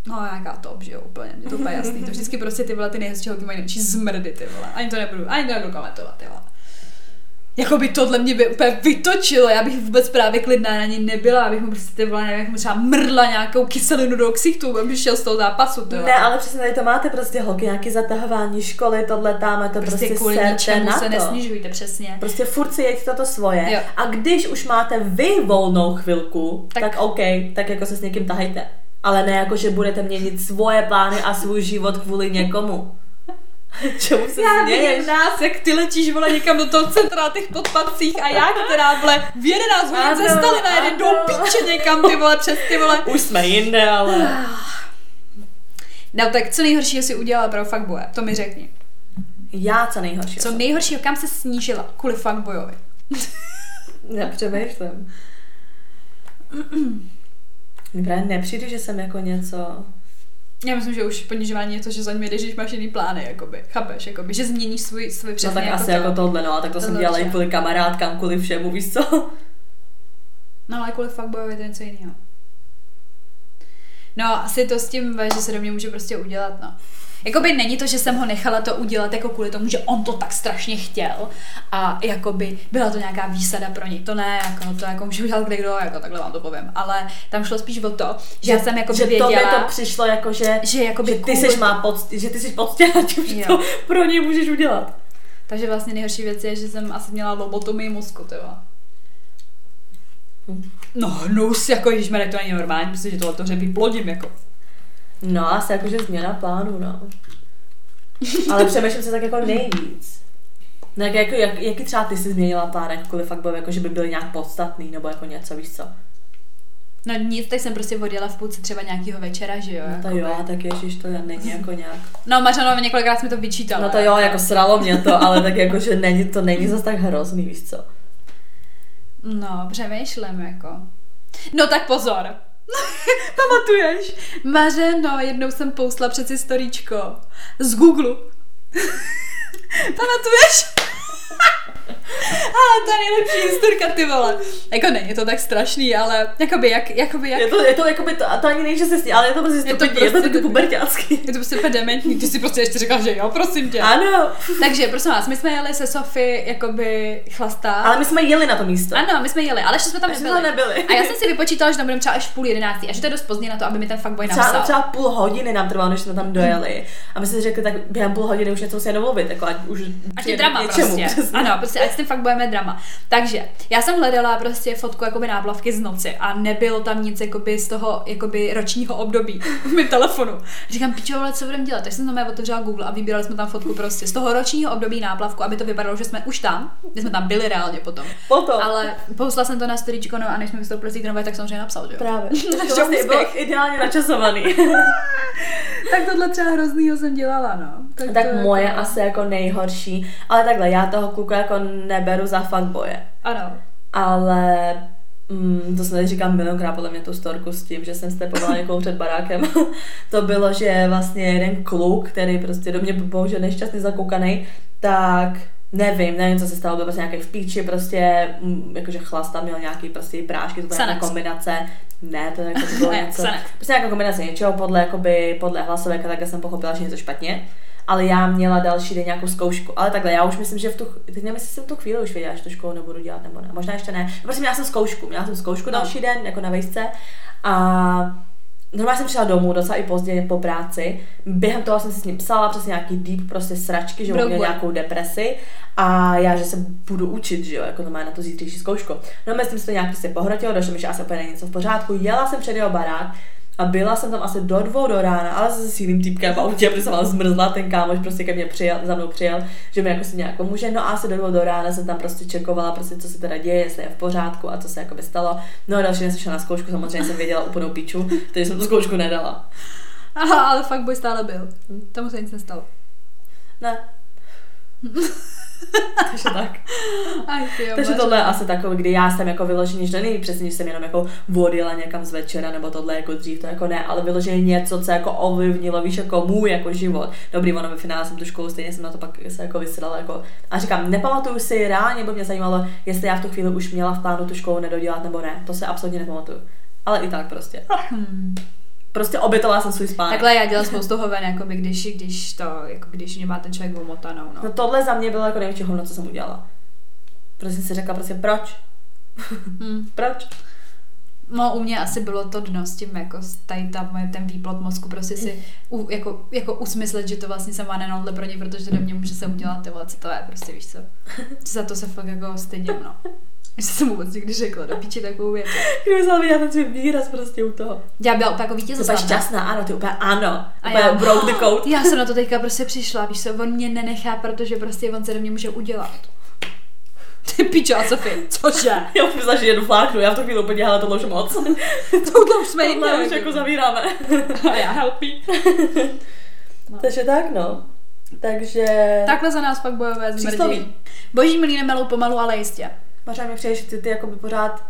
Speaker 1: No, nějaká top, že jo, úplně, mě to úplně jasný. To vždycky prostě ty vole, ty nejhezčí holky mají největší zmrdy, ty vole. Ani to nebudu, ani to nebudu komentovat, ty vole jako by tohle mě by úplně vytočilo, já bych vůbec právě klidná na ní nebyla, abych mu prostě vole, nevím, třeba mrla nějakou kyselinu do ksichtu, aby šel z toho zápasu. Tyhle.
Speaker 2: Ne, ale přesně tady to máte prostě holky, nějaký zatahování školy, tohle tam, to prostě, prostě kvůli ničemu
Speaker 1: se to. nesnižujte, přesně.
Speaker 2: Prostě furt si jeďte to svoje. Jo. A když už máte vy volnou chvilku, tak, tak OK, tak jako se s někým tahejte. Ale ne jako, že budete měnit svoje plány a svůj život kvůli někomu.
Speaker 1: Čemu se já vidím nás, jak ty letíš vole někam do toho centra těch podpadcích a já, která vole v 11 hodin ze Stalina jeden do píče někam ty vole přes ty vole.
Speaker 2: Už jsme jinde, ale...
Speaker 1: No tak co nejhoršího si udělala pro fuckboye? To mi řekni.
Speaker 2: Já co nejhoršího?
Speaker 1: Co nejhoršího, kam se snížila kvůli fuckboyovi?
Speaker 2: Já přemýšlím. Mně právě nepřijde, že jsem jako něco
Speaker 1: já myslím, že už ponižování je to, že za ním jdeš, když máš jiný plány, jakoby. Chápeš, jakoby, že změníš svůj, svůj přesně
Speaker 2: No tak
Speaker 1: jako
Speaker 2: asi to, jako tohle, no, a tak to, to jsem dělala i kvůli kamarádkám, kvůli všemu, víš co?
Speaker 1: No ale kvůli fuckboyovi to je něco jiného. No, asi to s tím, že se do mě může prostě udělat, no. Jakoby není to, že jsem ho nechala to udělat jako kvůli tomu, že on to tak strašně chtěl a jakoby byla to nějaká výsada pro něj. To ne, jako to jako může udělat kdo, jako takhle vám to povím. Ale tam šlo spíš o to, že, já jsem jako
Speaker 2: že
Speaker 1: věděla,
Speaker 2: to přišlo jako, že, že, jakoby že ty jsi má pod, že ty jsi poctěla že to pro něj můžeš udělat.
Speaker 1: Takže vlastně nejhorší věc je, že jsem asi měla lobotomii mozku, tyva. Hm. No, hnus, jako když to není normální, protože tohle to řebí plodím, jako.
Speaker 2: No, asi jakože změna plánu, no. Ale přemýšlím se tak jako nejvíc. No, jak, jako, jak, jaký třeba ty jsi změnila plán, jakkoliv fakt byl, jako, že by byl nějak podstatný, nebo jako něco, víš co?
Speaker 1: No nic, tak jsem prostě odjela v půlce třeba nějakého večera, že jo?
Speaker 2: No to jo, tak ježiš, to není jako nějak.
Speaker 1: No Mařano několikrát mi to vyčítala.
Speaker 2: No to jo, jako sralo mě to, ale tak jako, že není, to není zase tak hrozný, víš co?
Speaker 1: No, přemýšlím jako. No tak pozor, Pamatuješ? Mařeno, jednou jsem pousla přeci storíčko z Google. Pamatuješ? A to je nejlepší historka, ty vole. Jako není to tak strašný, ale jakoby jak, jakoby jak...
Speaker 2: Je to, je to, jakoby to, a to ani není, že se sní, ale je to prostě
Speaker 1: Je to
Speaker 2: stupidní, je to,
Speaker 1: prostě
Speaker 2: taky puberťácký.
Speaker 1: Je to prostě úplně dementní, ty si prostě ještě říkal, že jo, prosím tě.
Speaker 2: Ano,
Speaker 1: Takže prosím vás, my jsme jeli se Sofy jakoby chlastá.
Speaker 2: ale my jsme jeli na to místo.
Speaker 1: Ano, my jsme jeli, ale ještě jsme tam nebyli.
Speaker 2: jsme nebyli.
Speaker 1: A já jsem si vypočítala, že tam budeme třeba až půl jedenáctý, a že to je dost pozdě na to, aby mi ten fuckboy napsal.
Speaker 2: Třeba, třeba půl hodiny nám trvalo, než jsme tam dojeli. A my jsme si řekli, tak během půl hodiny už něco musíme domluvit, jako už
Speaker 1: Ať je drama prostě. Ano, prostě ať s tím fakt budeme drama. Takže já jsem hledala prostě fotku jakoby náplavky z noci a nebylo tam nic jakoby z toho jakoby ročního období v mém telefonu. Říkám, pičo, ale co budeme dělat? Tak jsem tam otevřela Google a vybírali jsme tam fotku prostě z toho ročního období náplavku, aby to vypadalo, že jsme už tam, že jsme tam byli reálně potom.
Speaker 2: Potom.
Speaker 1: Ale poslala jsem to na storíčko, no a než jsme vystoupili z tak samozřejmě napsal, že jo.
Speaker 2: Právě. To vlastně bylo
Speaker 1: úspěch.
Speaker 2: ideálně načasovaný.
Speaker 1: Tak tohle třeba hroznýho jsem dělala, no. Tak,
Speaker 2: tak
Speaker 1: to
Speaker 2: moje
Speaker 1: jako-
Speaker 2: asi jako nejhorší. Ale takhle, já toho kluka jako neberu za fuckboye.
Speaker 1: Ano.
Speaker 2: Ale Mm, to tady říkám milionkrát podle mě tu storku s tím, že jsem stepovala někoho před barákem. to bylo, že vlastně jeden kluk, který prostě do mě bohužel nešťastně zakoukaný, tak nevím, nevím, co se stalo, byl prostě nějaký v píči, prostě, mm, jakože chlasta měl nějaký prostě prášky, to byla nějaká kombinace, ne, to, jako to bylo něco, prostě nějaká kombinace něčeho, podle, jakoby, podle hlasovek, tak jsem pochopila, že něco špatně. Ale já měla další den nějakou zkoušku. Ale takhle, já už myslím, že v tu, teď nevím, jestli jsem tu chvíli už věděla, že tu školu nebudu dělat, nebo ne. Možná ještě ne. Prostě měla jsem zkoušku, měla jsem zkoušku
Speaker 1: No.
Speaker 2: další den, jako na vejšce. A Normálně jsem přišla domů docela i pozdě po práci. Během toho jsem si s ním psala přes nějaký deep prostě sračky, že on měl nějakou depresi a já, že se budu učit, že jo, jako normálně na to zítřejší zkoušku. No mezi tím se to nějak prostě pohrotilo, došlo mi, že asi úplně není něco v pořádku. Jela jsem před jeho barák a byla jsem tam asi do dvou do rána, ale se s jiným týpkem v autě, protože jsem byla zmrzla, ten kámoš prostě ke mně přijel, za mnou přijel, že mi jako si nějak pomůže. No a asi do dvou do rána jsem tam prostě čekovala, prostě co se teda děje, jestli je v pořádku a co se jako by stalo. No a další den jsem šla na zkoušku, samozřejmě jsem věděla úplnou piču, takže jsem tu zkoušku nedala.
Speaker 1: Aha, ale fakt boj stále byl. Tomu se nic nestalo.
Speaker 2: Ne. Takže tak.
Speaker 1: Aj, ty
Speaker 2: Takže tohle je asi takový, kdy já jsem jako vyloženě, že to není přesně, že jsem jenom jako odjela někam z večera nebo tohle jako dřív, to jako ne, ale vyloženě něco, co jako ovlivnilo, víš, jako můj jako život. Dobrý, ono ve finále jsem tu školu, stejně jsem na to pak se jako vysrala, jako, a říkám, nepamatuju si reálně, by mě zajímalo, jestli já v tu chvíli už měla v plánu tu školu nedodělat nebo ne, to se absolutně nepamatuju. Ale i tak prostě.
Speaker 1: Hmm.
Speaker 2: Prostě obětovala jsem svůj spánek.
Speaker 1: Takhle já dělám spoustu hoven, jakoby, když, když to, jako když mě má ten člověk omotanou, no.
Speaker 2: No tohle za mě bylo jako největší hovno, co jsem udělala. Prostě jsem si řekla prostě proč?
Speaker 1: Hmm.
Speaker 2: Proč?
Speaker 1: No, u mě asi bylo to dno s tím, jako tady ta, moje- ten výplot mozku, prostě si u, jako, jako usmyslet, že to vlastně jsem nenodle pro ně, protože do mě může se udělat, ty co to je, prostě víš co. Za to se fakt jako stydím, no. Že jsem vůbec nikdy řekla, do píči takovou věc.
Speaker 2: Kdyby jsem viděla ten svůj výraz prostě u toho.
Speaker 1: Já byla úplně jako
Speaker 2: Ty
Speaker 1: vítězová.
Speaker 2: úplně šťastná, ano, ty úplně ano.
Speaker 1: A
Speaker 2: Úplně
Speaker 1: já,
Speaker 2: broke the code.
Speaker 1: já jsem na to teďka prostě přišla, víš co, on mě nenechá, protože prostě on se do mě může udělat. Ty pičo a Sofie, cože?
Speaker 2: Já už myslela, že jedu fláknu, já v tu chvíli úplně hele, tohle už moc.
Speaker 1: Tohle už jsme
Speaker 2: Tohle už
Speaker 1: jinde.
Speaker 2: jako zavíráme.
Speaker 1: A já help me.
Speaker 2: Takže tak no. Takže...
Speaker 1: Takhle za nás pak bojové zmrdí. Boží milí nemelou pomalu, ale jistě.
Speaker 2: Možná mi přijde, že ty, ty jakoby pořád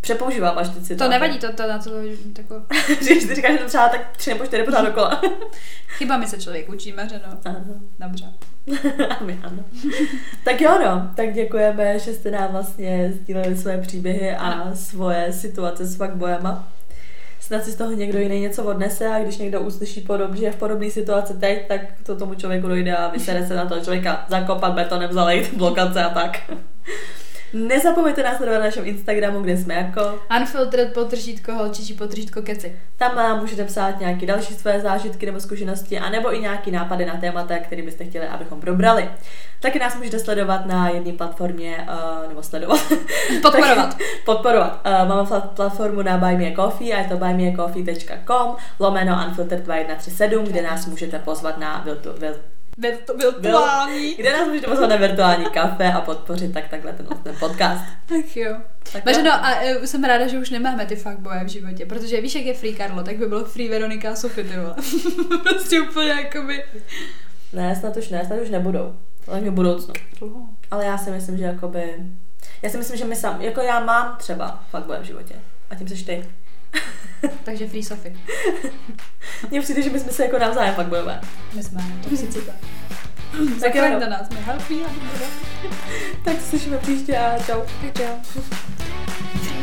Speaker 2: přepoužíváváš ty citáty.
Speaker 1: To nevadí, to, to na to tako.
Speaker 2: že ty říkáš, že to třeba tak tři nebo čtyři pořád dokola.
Speaker 1: Chyba mi se člověk učí, Mařeno.
Speaker 2: Ano.
Speaker 1: Dobře.
Speaker 2: A my ano. tak jo no, tak děkujeme, že jste nám vlastně sdíleli své příběhy a
Speaker 1: Ano.
Speaker 2: svoje situace s fuckboyama. Snad si z toho někdo jiný něco odnese a když někdo uslyší podob, že je v podobné situaci teď, tak to tomu člověku dojde a vysere se na toho člověka zakopat betonem, zalejt blokace a tak. Nezapomeňte nás sledovat na našem Instagramu, kde jsme jako.
Speaker 1: Unfiltered potržítko, holčičí potržítko keci.
Speaker 2: Tam nám můžete psát nějaké další své zážitky nebo zkušenosti, anebo i nějaký nápady na témata, které byste chtěli, abychom probrali. Taky nás můžete sledovat na jedné platformě, uh, nebo sledovat.
Speaker 1: Podporovat.
Speaker 2: Tak, podporovat. Uh, máme plat- platformu na Buy Me a Coffee a je to buymeacoffee.com lomeno unfiltered 2137, kde nás můžete pozvat na virtu, vil,
Speaker 1: Virtu, virtuální.
Speaker 2: kde nás můžete pozvat na virtuální kafe a podpořit tak takhle ten, ten podcast.
Speaker 1: Tak jo.
Speaker 2: Tak
Speaker 1: Mařeno, a e, jsem ráda, že už nemáme ty fuckboje v životě, protože víš, jak je free Karlo, tak by bylo free Veronika a Sofie, ty vole. prostě úplně jakoby...
Speaker 2: Ne, snad už ne, snad už nebudou. Ale v budoucnu. Ale já si myslím, že jakoby... Já si myslím, že my sam, jako já mám třeba fuckboye v životě. A tím seš ty.
Speaker 1: Takže free Sofie.
Speaker 2: Mně přijde, že my jsme se jako navzájem fuckboyové.
Speaker 1: My jsme toxicita. Zachraňte nás, my helpí a
Speaker 2: Tak se slyšíme příště a čau.
Speaker 1: Čau.